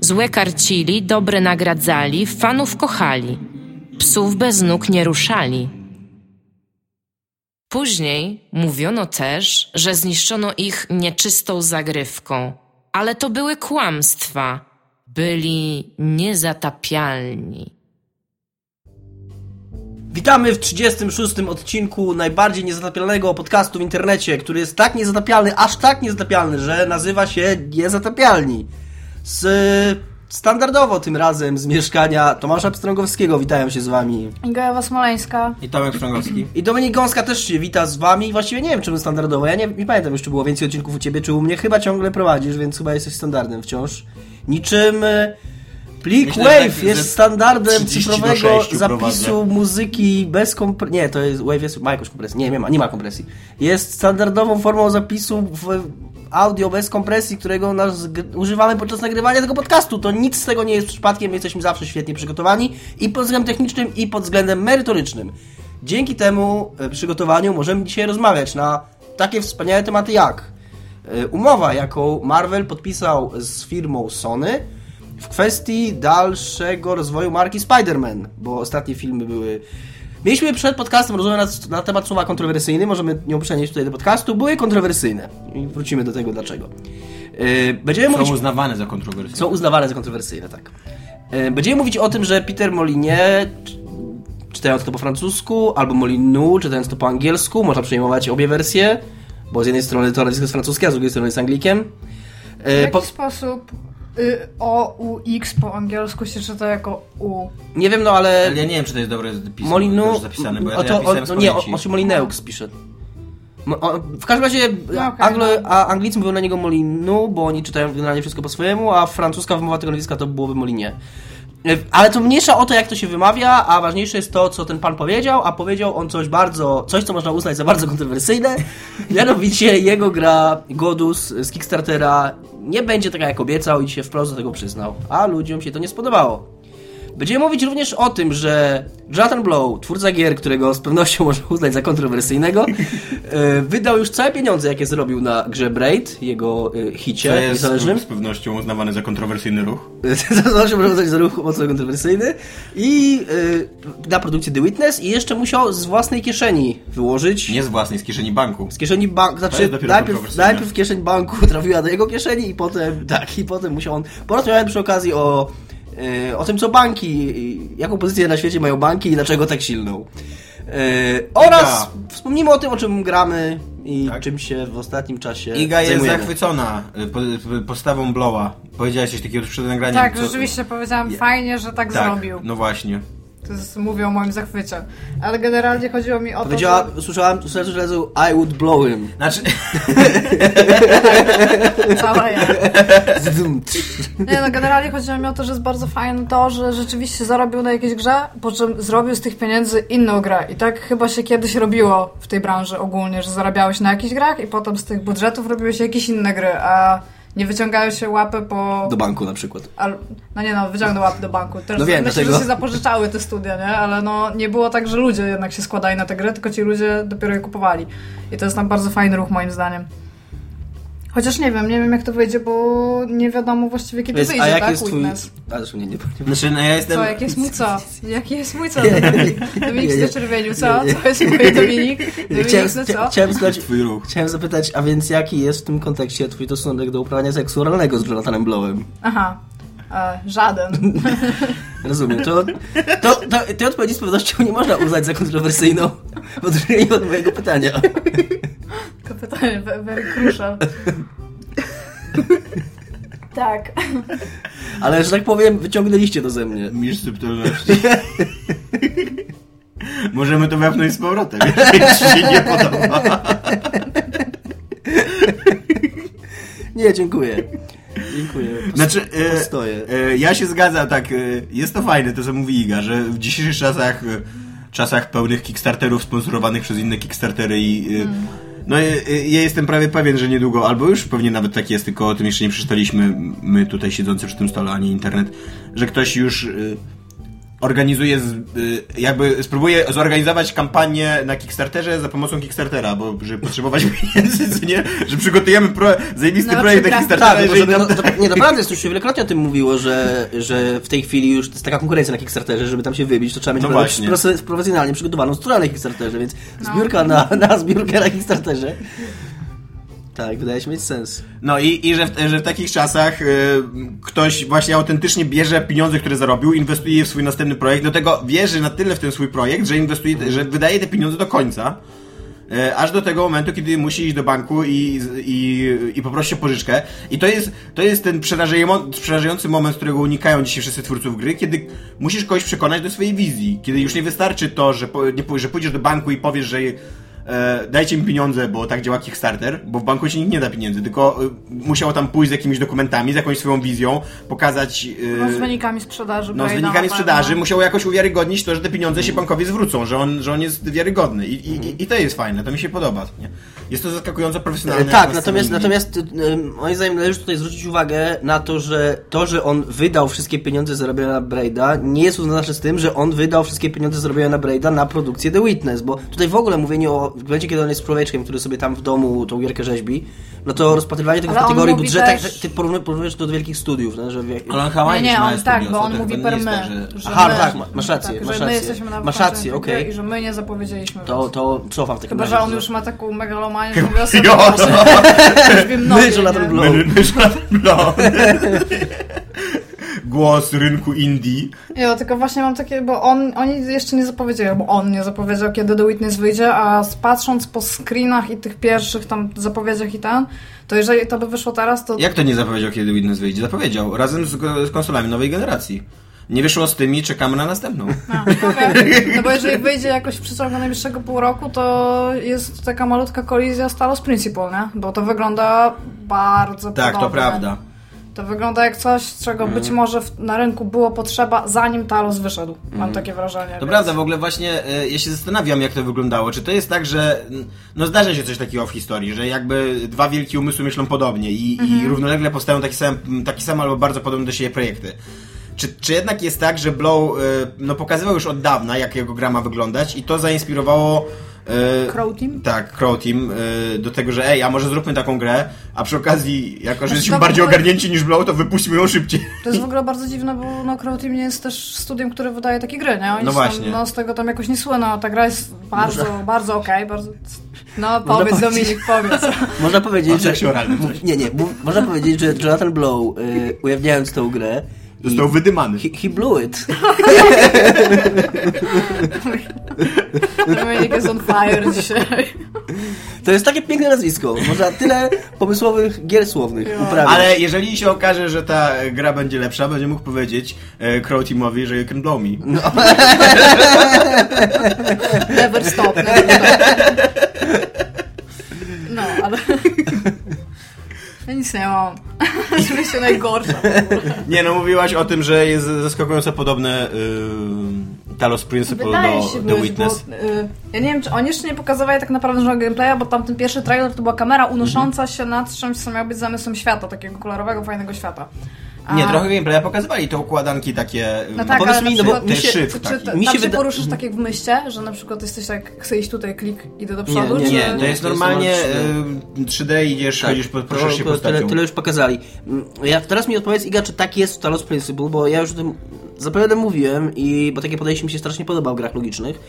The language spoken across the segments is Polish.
Złe karcili, dobre nagradzali, fanów kochali. Psów bez nóg nie ruszali. Później mówiono też, że zniszczono ich nieczystą zagrywką, ale to były kłamstwa. Byli niezatapialni. Witamy w 36. odcinku najbardziej niezatapialnego podcastu w internecie, który jest tak niezatapialny, aż tak niezatapialny, że nazywa się Niezatapialni. Z standardowo tym razem z mieszkania Tomasza Pstrągowskiego witają się z wami. Iga Smoleńska. I Tomek Strągowski. I Dominik Gąska też się wita z wami. Właściwie nie wiem, czemu standardowo. Ja nie, nie pamiętam już, czy było więcej odcinków u ciebie, czy u mnie. Chyba ciągle prowadzisz, więc chyba jesteś standardem wciąż. Niczym e, plik Myślę, Wave tak jest standardem 30 do cyfrowego 6 zapisu prowadzę. muzyki bez kompresji. Nie, to jest Wave jest, ma jakąś kompresję. Nie, nie ma, nie ma kompresji. Jest standardową formą zapisu w audio bez kompresji, którego używamy podczas nagrywania tego podcastu. To nic z tego nie jest przypadkiem, jesteśmy zawsze świetnie przygotowani i pod względem technicznym, i pod względem merytorycznym. Dzięki temu e, przygotowaniu możemy dzisiaj rozmawiać na takie wspaniałe tematy jak e, umowa, jaką Marvel podpisał z firmą Sony w kwestii dalszego rozwoju marki Spider-Man, bo ostatnie filmy były. Mieliśmy przed podcastem rozmowę na, na temat słowa kontrowersyjny, możemy ją przenieść tutaj do podcastu. Były kontrowersyjne i wrócimy do tego dlaczego. E, Będziemy Są mówić uznawane za kontrowersyjne. są uznawane za kontrowersyjne, tak. E, Będziemy mówić o tym, że Peter Molinie, czy- czytając to po francusku, albo Molinu, czytając to po angielsku, można przejmować obie wersje, bo z jednej strony to nazwisko jest francuskie, a z drugiej strony jest Anglikiem. W E, jaki Po, sposób y, O, U, X po angielsku się czyta jako U? nie wiem, no ale Ale ja nie wiem, czy to jest dobre pismo, Molinu... dobrze zapisane, bo ja o to, ja o, no nie, o, pamięci. o czym Molineux pisze. W każdym razie No okej, Anglo, no. a Anglicy mówią na niego Molinu, bo oni czytają generalnie wszystko po swojemu, a francuska wymowa tego nazwiska to byłoby Molinie. E, Ale to mniejsza o to, jak to się wymawia, a ważniejsze jest to, co ten pan powiedział, a powiedział on coś bardzo, coś, co można uznać za bardzo kontrowersyjne. Mianowicie jego gra Godus z Kickstartera nie będzie taka, jak obiecał i się wprost do tego przyznał. A ludziom się to nie spodobało. Będziemy mówić również o tym, że Jonathan Blow, twórca gier, którego z pewnością można uznać za kontrowersyjnego, e, wydał już całe pieniądze, jakie zrobił na grze Braid, jego e, To hicie jest niezależnym. z pewnością uznawany za kontrowersyjny ruch. Zawsze można uznać za ruch mocno kontrowersyjny. I e, na produkcję The Witness i jeszcze musiał z własnej kieszeni wyłożyć. Nie z własnej, z kieszeni banku. Z kieszeni banku, znaczy jest najpierw, najpierw kieszeń banku trafiła do jego kieszeni i potem, tak, i potem musiał on, porozmawiałem przy okazji o, o tym, co banki, jaką pozycję na świecie mają banki i dlaczego tak silną. E, oraz wspomnimy o tym, o czym gramy i Tak. czym się w ostatnim czasie Iga jest zajmujemy. zachwycona y, postawą Blowa. Powiedziałeś coś takiego już przed nagraniem. Tak, co- rzeczywiście powiedziałam fajnie, że tak, Tak, zrobił. no właśnie. To jest, mówię o moim zachwycie. Ale generalnie chodziło mi o to, Powiedziała, że... usłyszałem coś razu I would blow him. Znaczy, Cała ja. Nie, no generalnie chodziło mi o to, że jest bardzo fajne to, że rzeczywiście zarobił na jakiejś grze, po czym zrobił z tych pieniędzy inną grę. I tak chyba się kiedyś robiło w tej branży ogólnie, że zarabiałeś na jakichś grach i potem z tych budżetów robiły się jakieś inne gry, a nie wyciągają się łapy po... Do banku na przykład. Al... No nie no, wyciągnął łapy do banku. Też No wiem, myślę, dlatego- że się zapożyczały te studia, nie? Ale no nie było tak, że ludzie jednak się składali na te gry, tylko ci ludzie dopiero je kupowali. I to jest tam bardzo fajny ruch moim zdaniem. Chociaż nie wiem, nie wiem jak to wyjdzie, bo nie wiadomo właściwie kiedy Więc, wyjdzie, a jaki tak? jest twój... Witness. A zresztą nie, nie, nie. znaczy no ja jestem... Co, jaki jest mój co? Jaki jest mój co? Dominik z czerwieniu, co? Nie, nie. Co jest mój Dominik? Dominik, Chciałem, no co? chciałem, zapytać, Twój ruch. chciałem zapytać, a więc jaki jest w tym kontekście twój stosunek do uprawiania seksu oralnego z Jonathanem Blowem? Aha. E, żaden. Rozumiem. To, to, to, tej odpowiedzi z pewnością nie można uznać za kontrowersyjną w odróżnieniu od mojego pytania. To pytanie, ve- very crucial. Tak. Ale, że tak powiem, wyciągnęliście to ze mnie. Mistrz subtelności. Możemy to wepchnąć z powrotem, jeśli ci się nie podoba. Nie, dziękuję. Dziękuję. Znaczy, e, Postoję. e, ja się zgadzam, tak, e, jest to fajne, to co mówi Iga, że w dzisiejszych czasach, e, czasach pełnych Kickstarterów sponsorowanych przez inne Kickstartery i e, no e, ja jestem prawie pewien, że niedługo, albo już pewnie nawet tak jest, tylko o tym jeszcze nie przeczytaliśmy, my tutaj siedzący przy tym stole, a nie internet, że ktoś już organizuje, z, y, jakby spróbuje zorganizować kampanię na Kickstarterze za pomocą Kickstartera, bo żeby potrzebować pieniędzy, co nie? Że przygotujemy pro, zajebisty No, projekt na Kickstartera, Tak, no, jeżeli tam... no, to, nie, naprawdę, jest, już się wielokrotnie o tym mówiło, że, że w tej chwili już jest taka konkurencja na Kickstarterze, żeby tam się wybić, to trzeba mieć No właśnie. profesjonalnie przygotowaną stronę na Kickstarterze, więc zbiórka na, na zbiórkę na Kickstarterze. Tak, wydaje się mieć sens. No i, i że, w, że w takich czasach y, ktoś właśnie autentycznie bierze pieniądze, które zarobił, inwestuje je w swój następny projekt, do tego wierzy na tyle w ten swój projekt, że inwestuje, że wydaje te pieniądze do końca. y, Aż do tego momentu, kiedy musi iść do banku i, i, i poprosić o pożyczkę. I to jest, to jest ten przerażający, moment, którego unikają dzisiaj wszyscy twórców gry, kiedy musisz kogoś przekonać do swojej wizji. Kiedy już nie wystarczy to, że, po, nie, że pójdziesz do banku i powiesz, że e, dajcie mi pieniądze, bo tak działa Kickstarter, bo w banku ci nikt nie da pieniędzy, tylko e, musiał tam pójść z jakimiś dokumentami, z jakąś swoją wizją, pokazać... e, No, z wynikami sprzedaży. no, z wynikami sprzedaży pewno. musiał jakoś uwiarygodnić to, że te pieniądze się bankowi zwrócą, że on, że on jest wiarygodny I, i, i to jest fajne, to mi się podoba. Nie? Jest to zaskakująco profesjonalne. E, tak, natomiast, natomiast y, moim zdaniem należy tutaj zwrócić uwagę na to, że to, że on wydał wszystkie pieniądze zarobione na Braida, nie jest uznane z tym, że on wydał wszystkie pieniądze zarobione na Braida na produkcję The Witness, bo tutaj w ogóle mówienie o, w momencie, kiedy on jest człowieczkiem, który sobie tam w domu tą gierkę rzeźbi, no to rozpatrywanie tego w Ale on kategorii budżetach, też- ty porównu- porównujesz to do wielkich studiów, no, że Ale on Nie, Hawaii nie, ma on tak, bo on mówi nie per my. tak, że- że Aha, my, tak, ma- masz rację, tak, masz my rację. jesteśmy na Masz rację, okej. I że my nie zapowiedzieliśmy. to, to cofam w takim Chyba, razie. że on już ma taką megalomanię, że mówi o Jo, sobie, że My, Jonathan Blow. My- Myszka Blow. Głos rynku indie. Ja tylko właśnie mam takie, bo on, oni jeszcze nie zapowiedzieli, bo on nie zapowiedział, kiedy The Witness wyjdzie, a patrząc po screenach i tych pierwszych tam zapowiedziach i ten, to jeżeli to by wyszło teraz, to Jak to nie zapowiedział, kiedy Witness wyjdzie? Zapowiedział, razem z, z konsolami nowej generacji. Nie wyszło z tymi, czekamy na następną. A. No bo jeżeli wyjdzie jakoś w przeciągu najbliższego pół roku, to jest taka malutka kolizja z Talos Principle, nie? Bo to wygląda bardzo Tak, podobnie. to prawda. To wygląda jak coś, czego Mhm. być może w, na rynku było potrzeba, zanim Talos wyszedł. Mam takie wrażenie. Mhm. To więc- prawda, w ogóle właśnie e, ja się zastanawiam, jak to wyglądało. Czy to jest tak, że no zdarza się coś takiego w historii, że jakby dwa wielkie umysły myślą podobnie i, Mhm. i równolegle powstają taki sam, taki sam albo bardzo podobne do siebie projekty. Czy, czy jednak jest tak, że Blow e, no, pokazywał już od dawna, jak jego gra ma wyglądać i to zainspirowało e, Crow Team? Tak, Crow Team e, do tego, że ej, a może zróbmy taką grę, a przy okazji, jako że Znaczy, jesteśmy bardziej ogóle- ogarnięci niż Blow, to wypuśćmy ją szybciej. To jest w ogóle bardzo dziwne, bo no, Crow Team nie jest też studiem, które wydaje takie gry, nie? Oni No właśnie. No, z tego tam jakoś nie słyną. Ta gra jest bardzo, bardzo okej, bardzo... No powiedz Dominik, powiedz. Można powiedzieć, że... Nie, nie, można powiedzieć, że Jonathan Blow, y, ujawniając tą grę, Został wydymany. he, he blew it. Dominik jest on fire dzisiaj. To jest takie piękne nazwisko. Można tyle pomysłowych gier słownych uprawiać. Ale jeżeli się okaże, że ta gra będzie lepsza, będzie mógł powiedzieć e, Crow Teamowi, że you can blow me. Never stop, never stop. No, ale... Ja nic nie mam. Czuję się najgorsza. Nie no, mówiłaś o tym, że jest zaskakująco podobne y, Talos Principle Wydaje do się The Witness. bo y, ja nie wiem, czy oni jeszcze nie pokazywali tak naprawdę żadnego gameplaya, bo tamten pierwszy trailer to była kamera unosząca się nad czymś, co miał być zamysłem świata, takiego kolorowego, fajnego świata. A- Nie, trochę gameplaya pokazywali, te układanki takie... No y, tak, powiedz mi, no bo mi czy- się- czy, taki. Mi tam się wyda- poruszasz tak jak w myście, że na przykład jesteś tak, chcę iść tutaj, klik, idę do przodu, Nie, czy... Nie, to jest to jest normalnie normalnie y, 3D, idziesz, chodzisz, po- poruszasz się Tak, to, to, tyle, postacią. tyle już pokazali. Mm, Ja, teraz mi odpowiedz, Iga, czy tak jest w Talos Principle, bo ja już o tym zapewne mówiłem, i bo takie podejście mi się strasznie podoba w grach logicznych,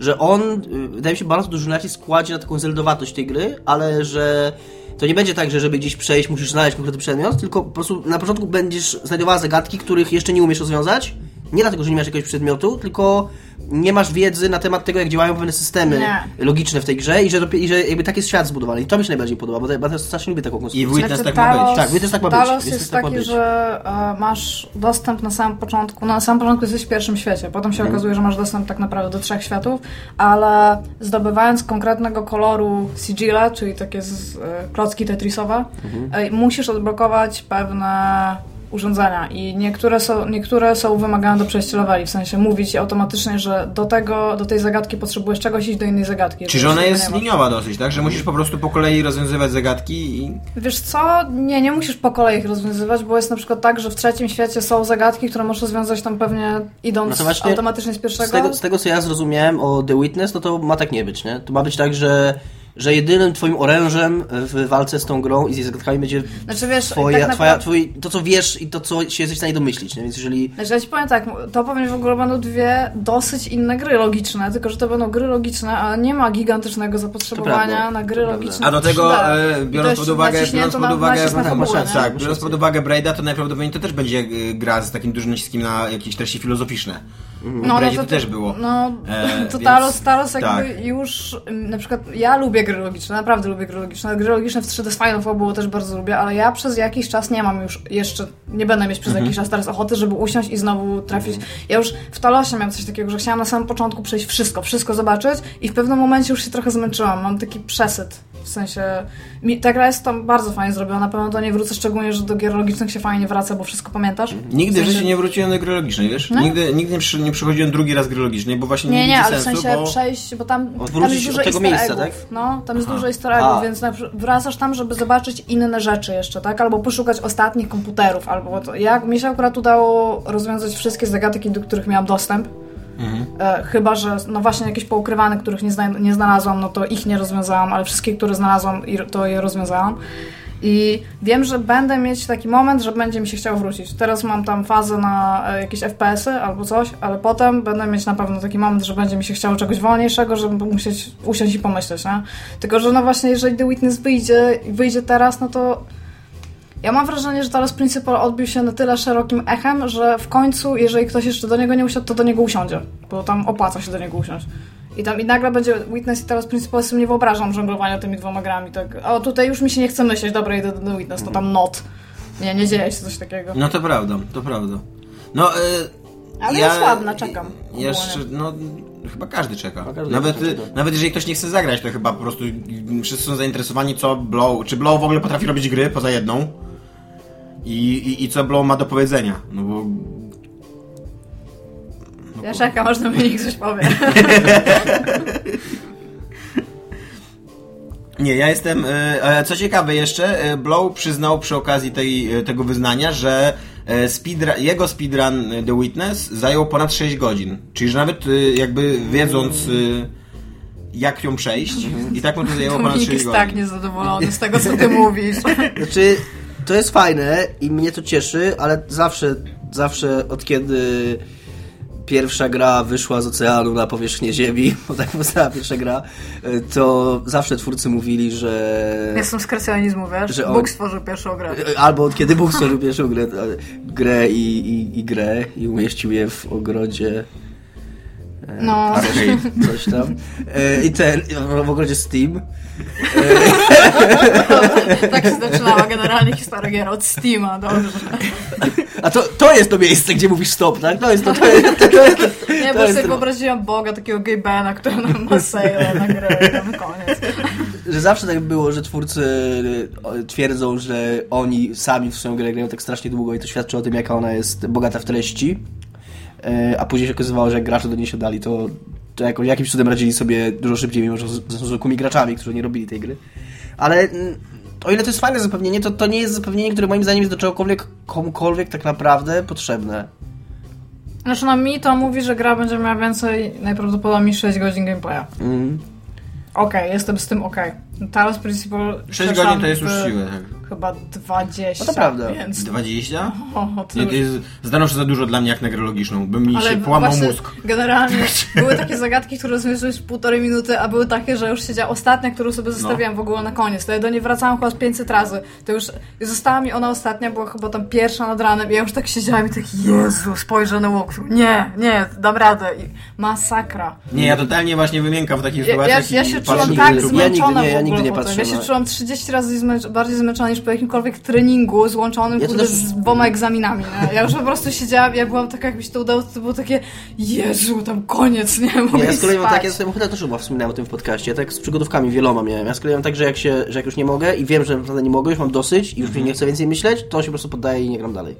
że on, y, wydaje mi się, bardzo duży nacisk kładzie na taką zeldowatość tej gry, ale że to nie będzie tak, że żeby gdzieś przejść, musisz znaleźć konkretny przedmiot, tylko po prostu na początku będziesz znajdowała zagadki, których jeszcze nie umiesz rozwiązać Nie dlatego, że nie masz jakiegoś przedmiotu, tylko nie masz wiedzy na temat tego, jak działają pewne systemy Nie. logiczne w tej grze i że, i że jakby tak jest świat zbudowany. I to mi się najbardziej podoba, bo, bo ja strasznie lubię taką I konstrukcję. w Witness Znaczy, tak ma być. Talos- Tak, Witness tak ma być. Talos jest tak taki, że e, masz dostęp na samym początku. Na samym początku jesteś w pierwszym świecie. Potem się Mhm. okazuje, że masz dostęp tak naprawdę do trzech światów, ale zdobywając konkretnego koloru sigilla, czyli takie z, e, klocki tetrisowe, Mhm. e, musisz odblokować pewne urządzenia i niektóre są, niektóre są wymagane do przejścia leveli, w sensie mówić automatycznie, że do tego, do tej zagadki potrzebujesz czegoś iść do innej zagadki. Czyli że ona jest liniowa dosyć, tak? Że musisz po prostu po kolei rozwiązywać zagadki i... Wiesz co? Nie, nie musisz po kolei ich rozwiązywać, bo jest na przykład tak, że w trzecim świecie są zagadki, które możesz rozwiązać tam pewnie idąc No automatycznie z pierwszego. Z tego, z tego, co ja zrozumiałem o The Witness, no to ma tak nie być, nie? To ma być tak, że, że jedynym twoim orężem w walce z tą grą i z jej zagadkami będzie Znaczy wiesz, twoja, tak twoja, twój, to, co wiesz i to, co się jesteś w stanie domyślić, nie? Więc jeżeli... Znaczy ja ci powiem tak, to pewnie w ogóle będą dwie dosyć inne gry logiczne, tylko że to będą gry logiczne, a nie ma gigantycznego zapotrzebowania prawda, na gry logiczne. A do tego, 3D. e, biorąc pod uwagę, biorąc pod uwagę, na tak, fabułę, tak, biorąc pod uwagę Braida, to najprawdopodobniej to też będzie e, gra z takim dużym naciskiem na jakieś treści filozoficzne. W Braidzie to, też było. No, E, to Talos, Talos jakby tak. już, ym, na przykład ja lubię gry logiczne, naprawdę lubię gry logiczne. Gry logiczne w 3D z fajną fabułą też bardzo lubię, ale ja przez jakiś czas nie mam już jeszcze, nie będę mieć przez Mhm. jakiś czas teraz ochoty, żeby usiąść i znowu trafić. Ja już w Talosie miałam coś takiego, że chciałam na samym początku przejść wszystko, wszystko zobaczyć i w pewnym momencie już się trochę zmęczyłam. Mam taki przesyt. W sensie, mi, ta gra jest tam bardzo fajnie zrobiona, na pewno do niej wrócę, szczególnie, że do gier logicznych się fajnie wraca, bo wszystko pamiętasz. Nigdy w sensie- życiu nie wróciłem do gry logicznej, wiesz? No. Nigdy, nigdy nie, przy, nie przychodziłem drugi raz gry logicznej, bo właśnie nie, Nie, nie, widzi ale w sensu, sensie bo... przejść, bo tam, tam jest dużo tego miejsca, tak? No, tam jest Aha. dużo easter eggów, więc wracasz tam, żeby zobaczyć inne rzeczy jeszcze, tak? Albo poszukać ostatnich komputerów, albo to, jak mi się akurat udało rozwiązać wszystkie zagadki, do których miałam dostęp. Mhm. E, chyba, że no właśnie jakieś poukrywane, których nie, zna, nie znalazłam, no to ich nie rozwiązałam, ale wszystkie, które znalazłam, i- to je rozwiązałam. I wiem, że będę mieć taki moment, że będzie mi się chciało wrócić. Teraz mam tam fazę na e, jakieś FPS-y albo coś, ale potem będę mieć na pewno taki moment, że będzie mi się chciało czegoś wolniejszego, żeby musieć usiąść i pomyśleć, nie? Tylko, że no właśnie, jeżeli The Witness wyjdzie, wyjdzie teraz, no to ja mam wrażenie, że Talos Principle odbił się na tyle szerokim echem, że w końcu, jeżeli ktoś jeszcze do niego nie usiadł, to do niego usiądzie, bo tam opłaca się do niego usiąść. I tam i nagle będzie Witness i Talos Principle, sobie nie wyobrażam żonglowania tymi dwoma grami. Tak, o tutaj już mi się nie chce myśleć, dobra, idę do Witness, to tam not. Nie, nie dzieje się coś takiego. No to prawda, to prawda. No, e, Ale ja, jest ładna, czekam. Jeszcze, no, chyba każdy czeka. każdy nawet, czeka. nawet jeżeli ktoś nie chce zagrać, to chyba po prostu wszyscy są zainteresowani, co Blow, czy Blow w ogóle potrafi robić gry poza jedną i, i, i co Blow ma do powiedzenia. No bo Ja czekam, aż Dominik coś powie. Nie, ja jestem. e, e, Co ciekawe jeszcze, e, Blow przyznał przy okazji tej, tego wyznania, że e, speedrun, jego speedrun e, The Witness zajął ponad 6 godzin. Czyli, że nawet e, jakby wiedząc jak ją przejść, i tak mu to zajęło ponad 6 Dominik jest godzin. tak niezadowolony z tego, co ty mówisz. Znaczy, to jest fajne i mnie to cieszy, ale zawsze, zawsze od kiedy pierwsza gra wyszła z oceanu na powierzchnię Ziemi, bo tak powstała pierwsza gra, to zawsze twórcy mówili, że... Jestem z kresjonizmu, wiesz? Że on- Bóg stworzył pierwszą grę. Albo od kiedy Bóg stworzył pierwszą grę, grę i, i, i grę i umieścił je w ogrodzie No, Arcade. coś tam. E, I ten, w ogrodzie Steam. tak się zaczynała generalnie historia gier od Steama, dobrze. A to, to jest to miejsce, gdzie mówisz stop, tak? To jest to, to jest to, to, jest to, Nie, bo sobie wyobraziłam Boga, takiego gay bana, który nam ma sale na grę i tam koniec. że zawsze tak było, że twórcy e, twierdzą, że oni sami w swoją grę grają tak strasznie długo i to świadczy o tym, jaka ona jest bogata w treści. E, A później się okazywało, że jak gracze do niej siadali, to, to jako, jakimś cudem radzili sobie dużo szybciej, mimo że z- z zwykłymi graczami, którzy nie robili tej gry. Ale mm, o ile to jest fajne zapewnienie, to to nie jest zapewnienie, które moim zdaniem jest do czegokolwiek, komukolwiek tak naprawdę potrzebne. Znaczy, no mi to mówi, że gra będzie miała więcej, najprawdopodobniej 6 godzin gameplaya. Mm. Okej, jestem z tym okej. Talos Principle... 6 przepraszam, godzin to jest już siłę. Tak. chyba 20. No to prawda. Więc... 20? O, to Nie, to jest zdanowczo za dużo dla mnie jak na grę logiczną. By mi Ale się połamał mózg. Generalnie były takie zagadki, które rozwiązyłeś w półtorej minuty, a były takie, że już siedziała ostatnia, którą sobie zostawiłam w ogóle na koniec. To ja do niej wracałam chyba z 500 razy. To już została mi ona ostatnia, była chyba tam pierwsza nad ranem i ja już tak siedziałam i tak Jezu, spojrzę na walkthrough. Nie, nie, dam radę. I masakra. Nie, ja totalnie właśnie wymiękam w takich Ja, ja, sytuacjach ja i się czułam tak YouTube. ja nigdy zmęczona nie- ja w ogóle nigdy nie patrzę Ja się czułam 30 razy zmęcz- bardziej zmęczona niż po jakimkolwiek treningu złączonym Ja też- z dwoma egzaminami. Nie? Ja już po prostu siedziałam, ja byłam taka, jakby się to udało, to było takie Jezu, tam koniec, nie? Mogę ja z kolei mam tak, ja sobie chyba też chyba wspominałem o tym w podcaście, tak z przygodówkami wieloma miałem. Ja z kolei mam tak, że jak, się, że jak już nie mogę i wiem, że naprawdę nie mogę, już mam dosyć i już mi nie chcę więcej myśleć, to się po prostu poddaję i nie gram dalej.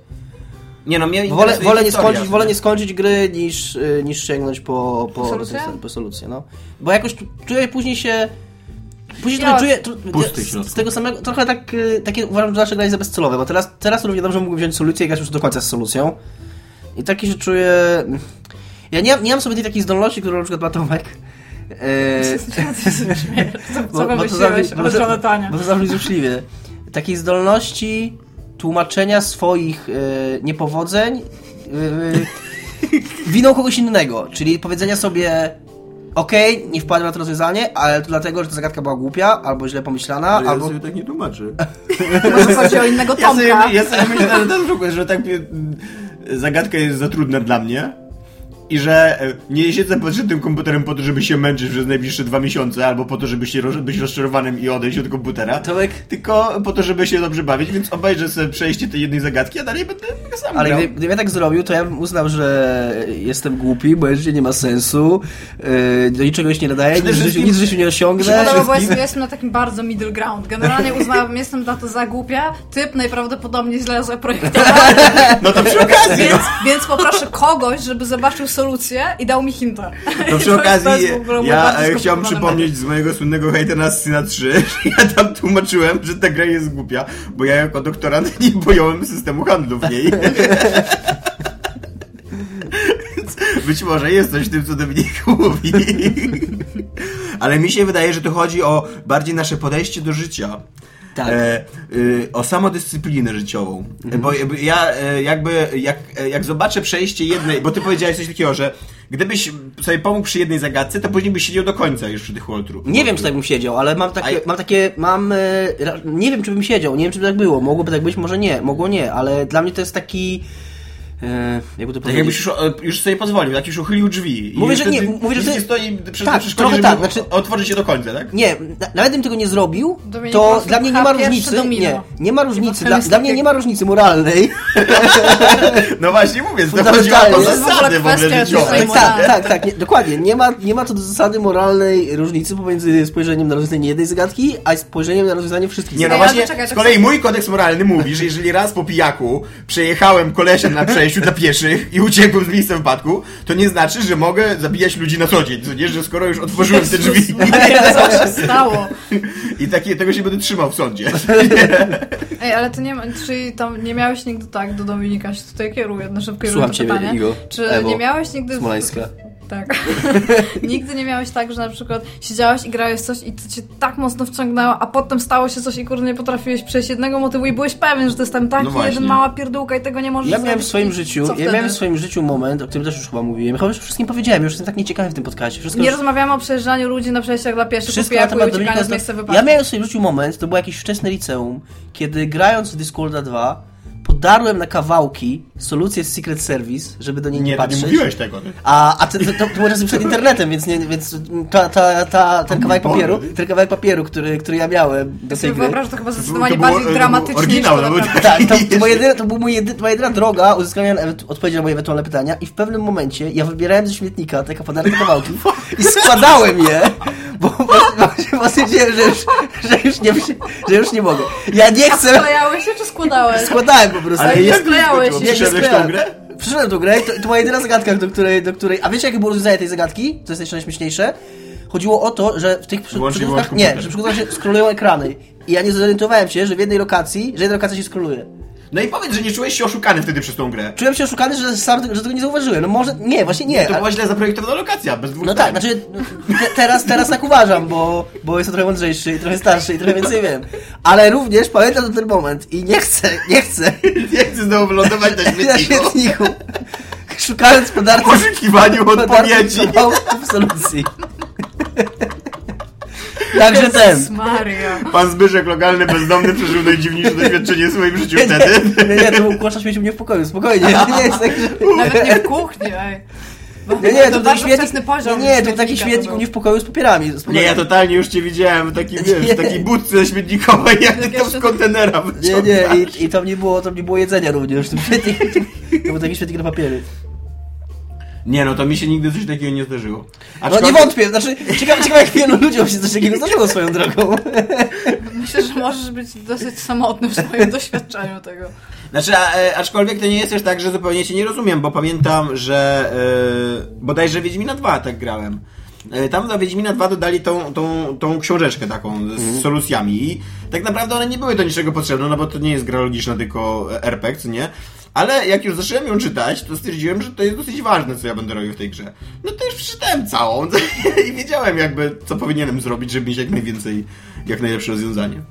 Nie no, mnie Wolę, wolę, nie skończyć, wolę nie skończyć gry niż, y, niż sięgnąć po, po, Solucję? po solucję, no. Bo jakoś tu- czuję później się... Później Ja- trochę czuję... z, z tego samego, trochę tak, y, takie uważam, że nasze granie za bezcelowe, bo teraz, teraz równie dobrze mógłbym wziąć solucję i grać już do końca z solucją. I taki się czuję... Ja nie, mam- nie mam sobie tej takiej zdolności, którą na przykład ma Tomek. Eee, Co, co to wymyśliłeś zabrzmi- o bo to- Jonathanie? Bo to zabrzmi złośliwie. Takiej zdolności tłumaczenia swoich e, niepowodzeń e, winą kogoś innego. Czyli powiedzenia sobie okej, nie wpadłem na to rozwiązanie, ale to dlatego, że ta zagadka była głupia, albo źle pomyślana, Ale ja albo... sobie tak nie tłumaczę. Może chodzi o innego Ja sobie, Tomka. ja sobie myślę, że, ten przykład, że tak zagadka jest za trudna dla mnie i że e, nie siedzę przed tym komputerem po to, żeby się męczyć przez najbliższe dwa miesiące, albo po to, żeby się roz- być rozczarowanym i odejść od komputera, Tomek, tylko po to, żeby się dobrze bawić, więc obejrzę sobie przejście tej jednej zagadki, a dalej będę sam ale grał. gdy, gdybym ja tak zrobił, to ja bym uznał, że jestem głupi, bo życie nie ma sensu, e, do niczego się nie nadaje, nic wszystkim- nic życiu nie osiągnę. Podoba, bo jestem, jestem na takim bardzo middle ground. Generalnie uznałabym, jestem za to za głupia, typ najprawdopodobniej źle zaprojektowany, No to przy okazji, więc, więc poproszę kogoś, żeby zobaczył solucję i dał mi hinta. No przy okazji, ja e, skomplikowany przypomnieć z mojego słynnego hejta na Assassina 3, że ja tam tłumaczyłem, że ta gra jest głupia, bo ja jako doktorant nie pojąłem systemu handlu w niej. Więc Być może jest coś w tym, co Dominik mówi. Ale mi się wydaje, że to chodzi o bardziej nasze podejście do życia. Tak. E, y, o samodyscyplinę życiową. Bo jakby ja e, jakby, jak, e, jak zobaczę przejście jednej, bo ty powiedziałeś coś takiego, że gdybyś sobie pomógł przy jednej zagadce, to później byś siedział do końca już przy tych walkthrough. Nie wiem, czy tak bym siedział, ale mam takie, A mam takie, mam, e, nie wiem, czy bym siedział, nie wiem, czy by tak było, mogłoby tak być, może nie, mogło nie, ale dla mnie to jest taki, e, jakby to Tak jakbyś już, już sobie pozwolił, jak już uchylił drzwi. I Mówię, że nie, mówię, że nie stoi przy tak, trochę żeby tak, znaczy- otworzyć się do końca, tak? Nie, na, nawet bym tego nie zrobił, Dominik to dla mnie nie ma różnicy, nie, nie ma różnicy, dla, dla mnie nie ma różnicy moralnej, No właśnie mówię, to o zasady w ogóle życiowe. tak, tak, tak, tak, nie, dokładnie, nie ma, nie ma co do zasady moralnej różnicy pomiędzy spojrzeniem na rozwiązanie jednej zagadki, a spojrzeniem na rozwiązanie wszystkich Nie no właśnie, z kolei mój kodeks moralny mówi, że jeżeli raz po pijaku przejechałem kolesia na przejściu dla pieszych i uciekłem z miejsca wypadku, to nie znaczy, że mogę zabijać ludzi na co dzień, co nie, że skoro już otworzyłem te drzwi Co się stało? i takie, tego się będę trzymał w sądzie. Ej, ale ty nie ma, czy tam nie miałeś nigdy tak do Dominika, się tutaj kieruję, na szybko Słucham to ciebie, pytanie. Igo. Czy Ewo. nie miałeś nigdy... w- Smoleńska. Tak. Nigdy nie miałeś tak, że na przykład siedziałeś i grałeś coś i to cię tak mocno wciągnęło, a potem stało się coś i kurde nie potrafiłeś przejść jednego motywu i byłeś pewien, że to jest tam taki No jeden mała pierdółka i tego nie możesz Ja miałem w swoim życiu, co ja wtedy? miałem w swoim życiu moment, o którym też już chyba mówiłem. Chyba już wszystkim powiedziałem, już jestem tak nieciekawy w tym podcaście. Wszystko Nie już, rozmawiamy o przejeżdżaniu ludzi na przejściach dla pieszych, wszystko na temat Dominika z miejsca wypadku. Ja miałem w swoim życiu moment, to było jakieś wczesne liceum, kiedy grając w Discorda 2 podarłem na kawałki solucję z Secret Service, żeby do niej nie, Nie, to nie patrzeć. mówiłeś tego. ty. A, a to, to, to było czasem przed internetem, więc, nie, więc ta, ta, ta, ten kawałek papieru, ten kawałek papieru, który, który ja miałem do tej gry. wyobrażam, że to chyba To zdecydowanie było- to bardziej był dramatyczne niż oryginał, to to był. Tak, to, to, była jedyna, to była mój jedy, to była jedyna droga uzyskania odpowiedzi na moje ewentualne pytania i w pewnym momencie ja wybierałem ze śmietnika te podarte kawałki i składałem je, bo właśnie, właśnie stwierdziłem, że już, że, już nie, że już nie mogę. Ja nie A chcę... sklejałeś się czy składałeś? Składałem po prostu. Ale nie sklejałeś to się. Przeszedłeś tą grę? Przeszedłem tą grę i to, to była jedyna zagadka, do której, do której... A wiecie, jakie było rozwiązanie tej zagadki? To jest jeszcze najśmieszniejsze. Chodziło o to, że w tych przy- Wyłącznie przygodówkach... wyłącz Nie, że przygodówkach się skrolują ekrany. I ja nie zorientowałem się, że w jednej lokacji, że jedna lokacja się skroluje. No i powiedz, że nie czułeś się oszukany wtedy przez tą grę. Czułem się oszukany, że sam że tego nie zauważyłem. No może, nie, właśnie nie. To a- była źle zaprojektowana lokacja, bez dwóch No tak, znaczy te, teraz, teraz tak uważam, bo, bo jestem trochę mądrzejszy i trochę starszy i trochę więcej wiem. Ale również pamiętam ten moment i nie chcę, nie chcę Nie chcę znowu wylądować na na śmietniku. Szukając W podartych poszukiwaniu odpowiedzi. w solucji. Także ten. Maria. Pan Zbyszek, lokalny bezdomny, przeżył najdziwniejsze doświadczenie w swoim życiu Nie, wtedy. nie, nie, to był kłaszcz śmieci u mnie w pokoju, spokojnie. Nie jest tak, że... Nawet nie w kuchni, ej. Nie, nie, to, to taki wczesny poziom nie, nie, to taki to u mnie w pokoju z papierami. Nie, ja totalnie już cię widziałem w takiej, wiesz, takiej budce śmietnikowej, jak ty to z kontenera Nie, wyciągasz. nie, i, i tam nie było, tam nie było jedzenia również. w tym śmietniku. To był taki śmietnik na papiery. Nie, no to mi się nigdy coś takiego nie zdarzyło. No nie wątpię, znaczy ciekawe, ciekawe jak wielu ludziom się coś takiego zdarzyło swoją drogą. Myślę, że możesz być dosyć samotny w swoim doświadczeniu tego. Znaczy, a, e, aczkolwiek to nie jest też tak, że zupełnie cię nie rozumiem, bo pamiętam, że e, bodajże Wiedźmina 2 tak grałem. E, Tam do Wiedźmina 2 dodali tą, tą, tą książeczkę taką z solucjami i tak naprawdę one nie były do niczego potrzebne, no bo to nie jest gra logiczna, tylko RPG, co nie? Ale jak już zacząłem ją czytać, to stwierdziłem, że to jest dosyć ważne, co ja będę robił w tej grze. No to już przeczytałem całą i wiedziałem jakby, co powinienem zrobić, żeby mieć jak najwięcej, jak najlepsze rozwiązanie.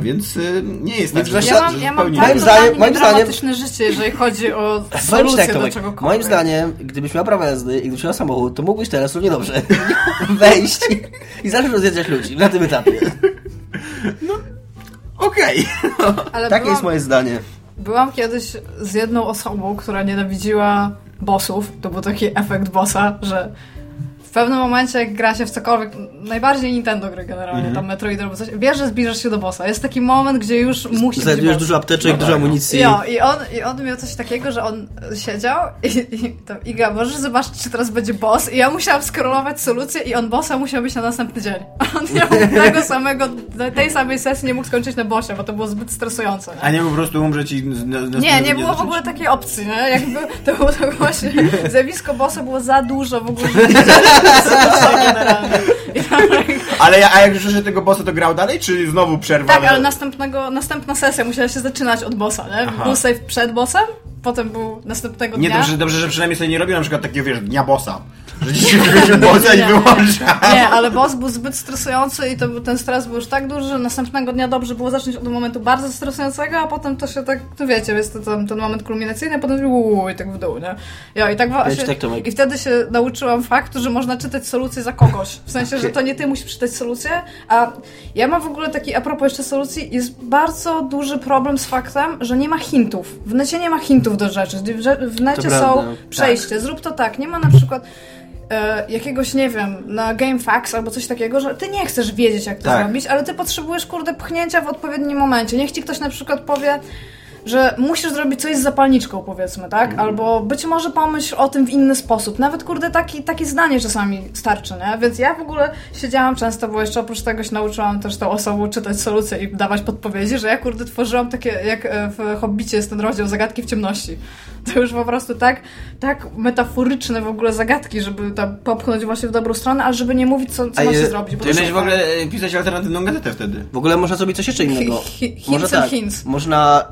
Więc y, nie jest tak, Więc że, Ja mam, że ja mam zupełnie Moim tak zdaniem- moim zdaniem- życie, jeżeli chodzi o solucję tak, do czegokolwiek. moim zdaniem, gdybyś miał prawo jazdy i gdybyś miał samochód, to mógłbyś teraz równie dobrze wejść i zacząć rozjeżdżać ludzi na tym etapie. Okej. Ale Takie byłam, jest moje zdanie. Byłam kiedyś z jedną osobą, która nienawidziła bossów. To był taki efekt bossa, że pewnym momencie, jak gra się w cokolwiek, najbardziej Nintendo gry generalnie, Mhm. tam Metroid albo coś, wiesz, że zbliżasz się do bossa. Jest taki moment, gdzie już musi być Znajdujesz boss. dużo apteczek, No dużo tak. amunicji. Jo, i on, i on miał coś takiego, że on siedział i, i tam, Iga, możesz zobaczyć, czy teraz będzie boss? I ja musiałam skrolować solucję i on bossa musiał być na następny dzień. A on nie mógł tego samego, tej samej sesji nie mógł skończyć na bossie, bo to było zbyt stresujące. Nie? A nie po prostu umrzeć i... Na, na Nie, nie było w ogóle takiej opcji, nie? Jakby to było to właśnie, zjawisko bossa było za dużo w ogóle. Ale ja, a jak już że tego bossa to grał dalej, czy znowu przerwa? tak, ale następnego, następna sesja musiała się zaczynać od bossa, nie? Aha. Był save przed bossem, potem był następnego Nie, dnia. dobrze, dobrze, że przynajmniej sobie nie robią na przykład takiego, wiesz, dnia bossa. Że dzisiaj wychodził bossa i wyłącza. Nie, ale boss był zbyt stresujący i to, był- ten stres był już tak duży, że następnego dnia dobrze było zacząć od momentu bardzo stresującego, a potem to się tak, no wiecie, jest to ten, ten moment kulminacyjny, a potem uuu, i tak w dół, nie? Ja, i tak właśnie, tak. I wtedy się nauczyłam faktu, że można czytać solucję za kogoś. W sensie, że to nie ty musisz czytać solucję, a ja mam w ogóle taki, a propos jeszcze solucji, jest bardzo duży problem z faktem, że nie ma hintów. W necie nie ma hintów do rzeczy. W, necie To są prawda, przejście, zrób to tak. Nie ma na przykład jakiegoś, nie wiem, na GameFAQs albo coś takiego, że ty nie chcesz wiedzieć, jak to Tak. zrobić, ale ty potrzebujesz, kurde, pchnięcia w odpowiednim momencie. Niech ci ktoś na przykład powie, że musisz zrobić coś z zapalniczką, powiedzmy, tak? Mhm. Albo być może pomyśl o tym w inny sposób. Nawet, kurde, taki, takie zdanie czasami starczy, nie? Więc ja w ogóle siedziałam często, bo jeszcze oprócz tego się nauczyłam też tą osobą czytać solucje i dawać podpowiedzi, że ja, kurde, tworzyłam takie, jak e, w Hobbicie jest ten rozdział Zagadki w ciemności. To już po prostu tak, tak metaforyczne w ogóle zagadki, żeby tam popchnąć właśnie w dobrą stronę, ale żeby nie mówić, co, co A ma się je- zrobić. Bo Ty to będziesz w ogóle e, pisać alternatywną gazetę wtedy. W ogóle można zrobić coś jeszcze innego. Hi- hi- Może hints and tak. hints. Można,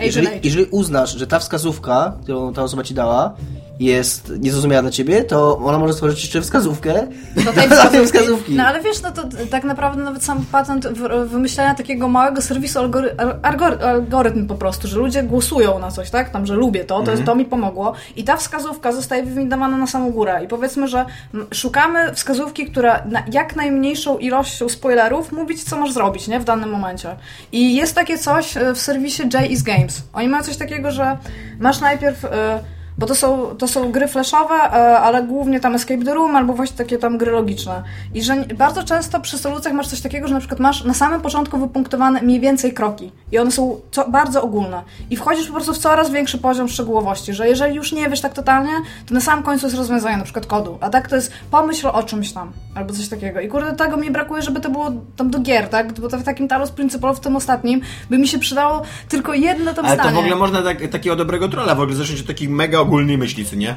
e, jeżeli, jeżeli uznasz, że ta wskazówka, którą ta osoba ci dała, jest niezrozumiała dla ciebie, to ona może stworzyć jeszcze wskazówkę do tej wskazówki. wskazówki. No ale wiesz, no to tak naprawdę nawet sam patent w- wymyślania takiego małego serwisu algory, algory, algorytm po prostu, że ludzie głosują na coś, tak? Tam, że lubię to, to, jest, to mi pomogło. I ta wskazówka zostaje wywindowana na samą górę. I powiedzmy, że szukamy wskazówki, która na jak najmniejszą ilością spoilerów mówić, co masz zrobić, nie? W danym momencie. I jest takie coś e, w serwisie J is Games. Oni mają coś takiego, że masz najpierw... e, bo to są, to są gry flashowe, e, ale głównie tam Escape the Room albo właśnie takie tam gry logiczne. I że bardzo często przy solucjach masz coś takiego, że na przykład masz na samym początku wypunktowane mniej więcej kroki. I one są co, bardzo ogólne. I wchodzisz po prostu w coraz większy poziom szczegółowości, że jeżeli już nie wiesz tak totalnie, to na samym końcu jest rozwiązanie na przykład kodu. A tak to jest pomyśl o czymś tam, albo coś takiego. I kurde, tego mi brakuje, żeby to było tam do gier, tak? Bo to w takim Talos Principle, w tym ostatnim, by mi się przydało tylko jedno tam Ale zdanie. to w ogóle można tak, takiego dobrego trolla w ogóle zacząć od takich mega ogólnej myśli, co nie?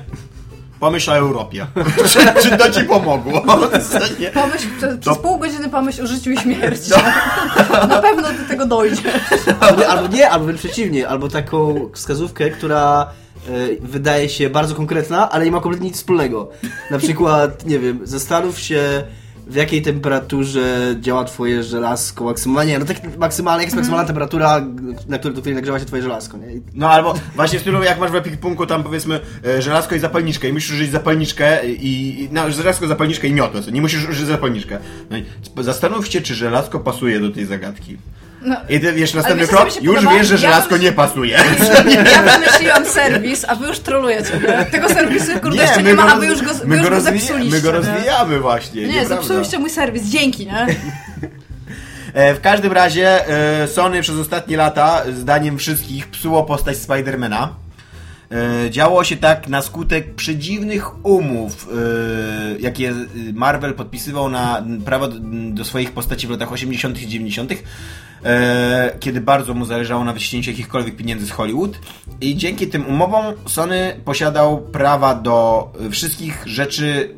pomyśl o Europie. czy, czy to ci pomogło? Pomyśl, przez, przez To- pół godziny pomyśl o życiu i śmierci. Na pewno do tego dojdzie. Albo, nie, albo nie, albo wręcz przeciwnie, albo taką wskazówkę, która e, wydaje się bardzo konkretna, ale nie ma kompletnie nic wspólnego. Na przykład, nie wiem, zastanów się w jakiej temperaturze działa twoje żelazko maksymalnie, no tak maksymalnie, jak jest maksymalna temperatura, na której, do której nagrzewa się twoje żelazko, nie? I No albo właśnie w stylu jak masz w epipunku tam powiedzmy e, żelazko i zapalniczkę i musisz użyć zapalniczkę i, no, żelazko, zapalniczkę i miotło. Nie musisz użyć zapalniczkę. No i zastanów się, czy żelazko pasuje do tej zagadki. No. I ty wiesz, następny krok, już wiesz, że Ja żelazko nie pasuje. Ja wymyśliłam serwis, a wy już trolujecie. Nie? Tego serwisu kurde jeszcze nie ma, go a wy już go, my już go rozwija- zepsuliście. My go nie? rozwijamy właśnie. Nie, zepsuliście mój serwis, dzięki, nie? E, W każdym razie e, Sony przez ostatnie lata, zdaniem wszystkich, psuło postać Spidermana. E, Działo się tak na skutek przedziwnych umów, jakie Marvel podpisywał na prawo do, swoich postaci w latach 80. i 90., e, kiedy bardzo mu zależało na wyciśnięciu jakichkolwiek pieniędzy z Hollywood. I dzięki tym umowom Sony posiadał prawa do e, wszystkich rzeczy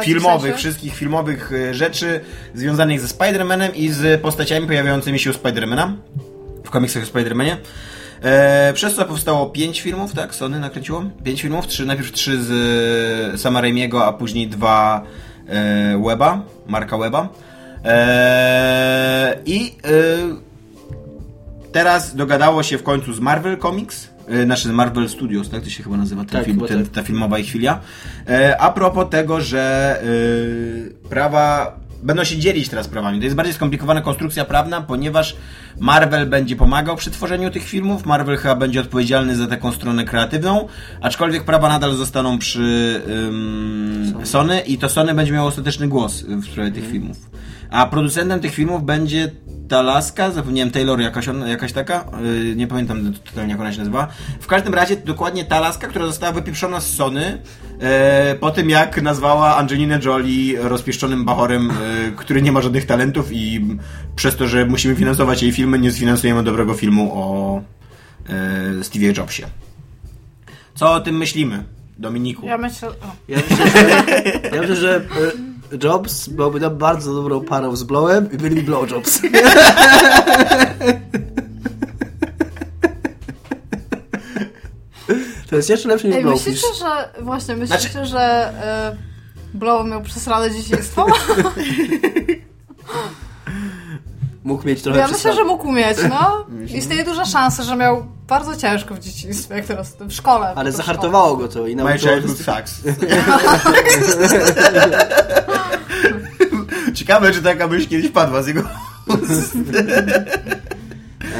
w filmowych, sensie. wszystkich filmowych e, rzeczy związanych ze Spider-Manem i z postaciami pojawiającymi się u Spidermana w komiksach o Spider-Manie. E, przez co powstało pięć filmów, tak? Sony nakręciło? Pięć filmów, trzy, najpierw trzy z e, Sama Raimiego, a później dwa e, Weba, Marka Weba. E, I e, teraz dogadało się w końcu z Marvel Comics, e, znaczy z Marvel Studios, tak to się chyba nazywa ten Tak, film, ten, tak. ta filmowa ich chwila. E, a propos tego, że e, prawa będą się dzielić teraz prawami. To jest bardziej skomplikowana konstrukcja prawna, ponieważ Marvel będzie pomagał przy tworzeniu tych filmów, Marvel chyba będzie odpowiedzialny za taką stronę kreatywną, aczkolwiek prawa nadal zostaną przy ym, Sony i to Sony będzie miało ostateczny głos w sprawie tych filmów. A producentem tych filmów będzie ta laska, zapomniałem Taylor, jakaś, on, jakaś taka, yy, nie pamiętam totalnie jak ona się nazywa. W każdym razie dokładnie ta laska, która została wypieprzona z Sony e, po tym jak nazwała Angelinę Jolie rozpieszczonym bachorem, e, który nie ma żadnych talentów i przez to, że musimy finansować jej filmy, nie sfinansujemy dobrego filmu o e, Steve'ie Jobsie. Co o tym myślimy, Dominiku? Ja myślę... Ja myślę, że, ja myślę, że e, Jobs byłby nam bardzo dobrą parą z Blowem i byliby Blowjobs. To jest jeszcze lepsze niż Ej, Blow myślicie, niż... że... Właśnie, myślicie, Znaczy- że... Y, Blow miał przesrane dzieciństwo? Mógł mieć trochę Ja myślę, że mógł mieć, no. Istnieje duża szansa, że miał bardzo ciężko w dzieciństwie, jak teraz w szkole. Ale zahartowało go to i My nauczyło childhood sucks. Ciekawe, czy taka myśl kiedyś padła z jego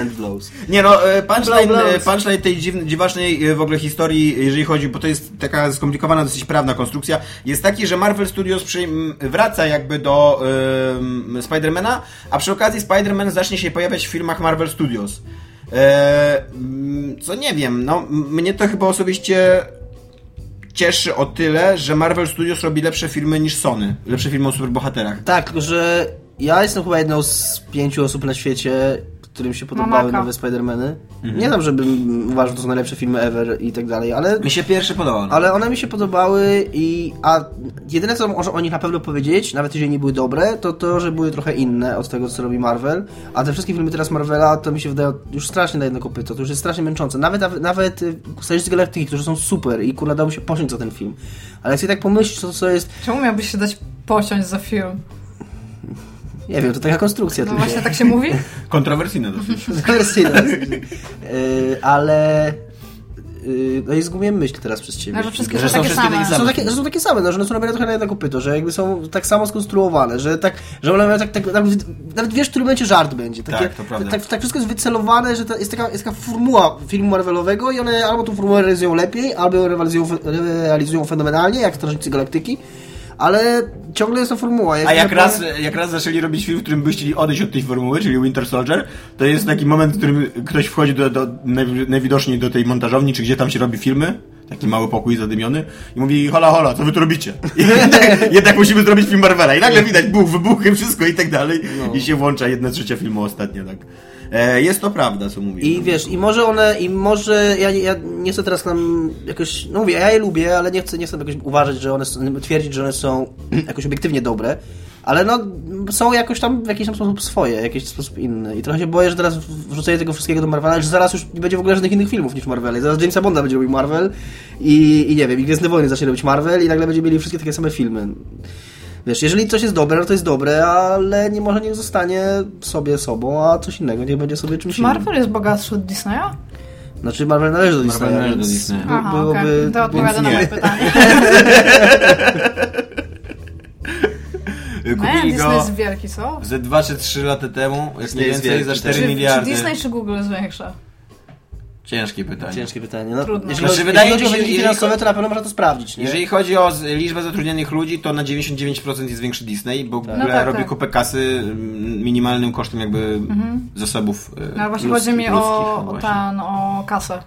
And blows. Nie no, e, punchline, e, punchline tej dziwnej, dziwacznej e, w ogóle historii, jeżeli chodzi, bo to jest taka skomplikowana, dosyć prawna konstrukcja, jest taki, że Marvel Studios przyjm- wraca jakby do um, Spidermana, a przy okazji Spider-Man zacznie się pojawiać w filmach Marvel Studios. E, mm, co nie wiem, no mnie to chyba osobiście cieszy o tyle, że Marvel Studios robi lepsze filmy niż Sony. Lepsze filmy o superbohaterach. Tak, że ja jestem chyba jedną z pięciu osób na świecie, którym się podobały Mamaka. nowe Spider-Many. Nie tam, żebym uważał, że to są najlepsze filmy ever i tak dalej, ale... Mi się pierwszy podobał. Ale one mi się podobały i... A jedyne, co może o nich na pewno powiedzieć, nawet jeżeli nie były dobre, to to, że były trochę inne od tego, co robi Marvel. A te wszystkie filmy teraz Marvela, to mi się wydaje już strasznie na jedno kopyto. To już jest strasznie męczące. Nawet, nawet, y, Strażnicy Galaktyki, którzy są super i kurna dało mi się posiąść za ten film. Ale jak sobie tak pomyślisz, to co jest... Czemu miałbyś się dać posiąść za film? Nie wiem, to taka konstrukcja No tylko. właśnie tak się mówi? Kontrowersyjne dosyć. Wersja. Yy, ale... Yy, no i zgubiłem myśl teraz przez ciebie. No, że wszystkie Że są takie wszystkie same. takie Że są takie, że są takie same, no, że one są robione trochę na jedno kopyto, że jakby są tak samo skonstruowane, że tak, że one mają tak, tak nawet, nawet wiesz, w którym momencie żart będzie. Takie, Tak, to prawda. Tak, tak wszystko jest wycelowane, że to jest taka, jest taka formuła filmu Marvelowego i one albo tą formułę realizują lepiej, albo ją realizują, realizują fenomenalnie, jak Strażnicy Galaktyki, ale ciągle jest to formuła. A jak raz, jak raz zaczęli robić film, w którym by chcieli odejść od tej formuły, czyli Winter Soldier, to jest taki moment, w którym ktoś wchodzi do, do, najwi- najwidoczniej do tej montażowni, czy gdzie tam się robi filmy, taki mały pokój zadymiony i mówi, hola, hola, co wy tu robicie? I jednak, jednak musimy zrobić film Marvela. I nagle widać buch, wybuchy, wszystko i tak dalej. I się włącza jedna trzecia filmu ostatnia, tak. E, jest to prawda, co mówisz. I wiesz, i może one, i może, ja, ja nie chcę teraz nam jakoś, no mówię, ja je lubię, ale nie chcę, nie chcę jakoś uważać, że one, twierdzić, że one są jakoś obiektywnie dobre, ale no, są jakoś tam w jakiś tam sposób swoje, w jakiś sposób inny. I trochę się boję, że teraz wrzucenie tego wszystkiego do Marvela, że zaraz już nie będzie w ogóle żadnych innych filmów niż Marvel. I zaraz Jamesa Bonda będzie robił Marvel i, i nie wiem, i Gwiezdne Wojny zacznie robić Marvel i nagle będziemy mieli wszystkie takie same filmy. Wiesz, jeżeli coś jest dobre, no to jest dobre, ale nie może niech zostanie sobie sobą, a coś innego niech będzie sobie czymś Czy Marvel jest bogatszy od Disneya? innym. Znaczy Marvel należy do Marvel Disneya, należy do Disneya. Aha, byłoby... okej. To odpowiada na moje pytanie. Nie, Kupili Disney go jest wielki, co? ze 2 czy 3 lata temu, jak Disney jest więcej, wielki za 4 też. Czy, czy miliardy. Disney czy Google jest większe? Ciężkie pytanie. Ciężkie pytanie. No, Trudno. Jeżeli, Znaczy, jeżeli mi chodzi o się, wyniki jeżeli finansowe, to na pewno można to sprawdzić, nie? Jeżeli chodzi o liczbę zatrudnionych ludzi, to na 99% jest większy Disney, bo Google No tak, robi tak. kupę kasy mm, minimalnym kosztem jakby zasobów e, No właśnie ludzkich- chodzi mi o, no o, ten, o kasę.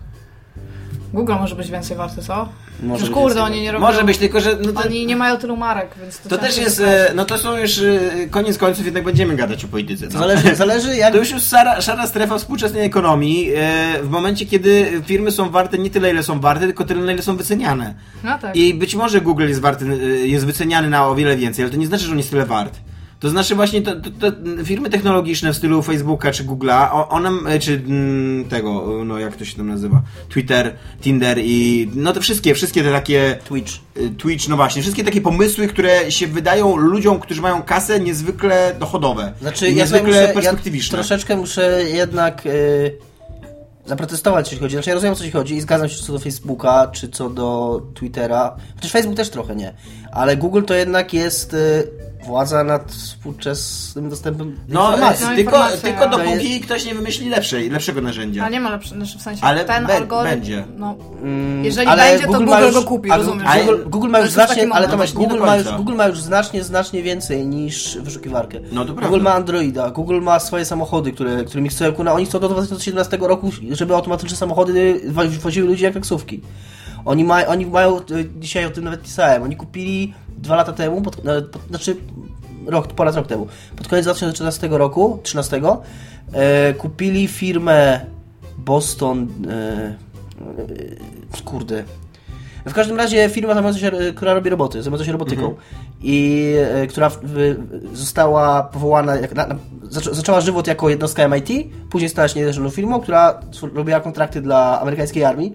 Google może być więcej warty, co? Może Przecież kurde, oni nie robią... Może być, tylko że no to, Oni nie mają tylu marek, więc to to też jest, wybrać. e, no to są już e, koniec końców jednak będziemy gadać o polityce. No. Zależy, zależy jak... To już jest szara, szara strefa współczesnej ekonomii, e, w momencie kiedy firmy są warte nie tyle ile są warte, tylko tyle na ile są wyceniane. No tak. I być może Google jest warty, jest wyceniany na o wiele więcej, ale to nie znaczy, że on jest tyle wart. To znaczy właśnie to, to, to firmy technologiczne w stylu Facebooka czy Google'a, one, y, czy mm, tego, no jak to się tam nazywa, Twitter, Tinder i no te wszystkie, wszystkie te takie Twitch. y, Twitch, no właśnie, wszystkie takie pomysły, które się wydają ludziom, którzy mają kasę, niezwykle dochodowe. Znaczy, I ja, niezwykle muszę, ja perspektywiczne. troszeczkę muszę jednak y, zaprotestować, jeśli chodzi. Znaczy, ja rozumiem, o co ci chodzi i zgadzam się co do Facebooka, czy co do Twittera. Chociaż Facebook też trochę nie. Ale Google to jednak jest władza nad współczesnym dostępem do No, informacji. No, tylko, tylko To dopóki ktoś nie wymyśli lepszej, lepszego narzędzia. A nie ma lepszy, znaczy w sensie Ale ten be- algorytm. będzie. No, Mm, jeżeli ale będzie, to Google, już- go kupi, rozumiesz? ale- Google, Google ma To już jest znacznie, ale No nie Google ma, już. Google ma już znacznie, znacznie więcej niż wyszukiwarkę. No to Google prawda. ma Androida, Google ma swoje samochody, które, którymi chcą, kuna- oni chcą do 2017 roku, żeby automatyczne samochody wo- woziły ludzi jak taksówki. Oni, ma, oni mają, e, dzisiaj o tym nawet pisałem, oni kupili dwa lata temu, pod, e, pod, znaczy rok, ponad rok temu, pod koniec 2014 roku, 13, e, kupili firmę Boston, e, e, kurde, w każdym razie firma zajmująca się, która robi roboty, zajmująca się robotyką i e, która w, została powołana, jak, na, na, zaczą, zaczęła żywot jako jednostka MIT, później stała się niezależną firmą, która robiła kontrakty dla amerykańskiej armii.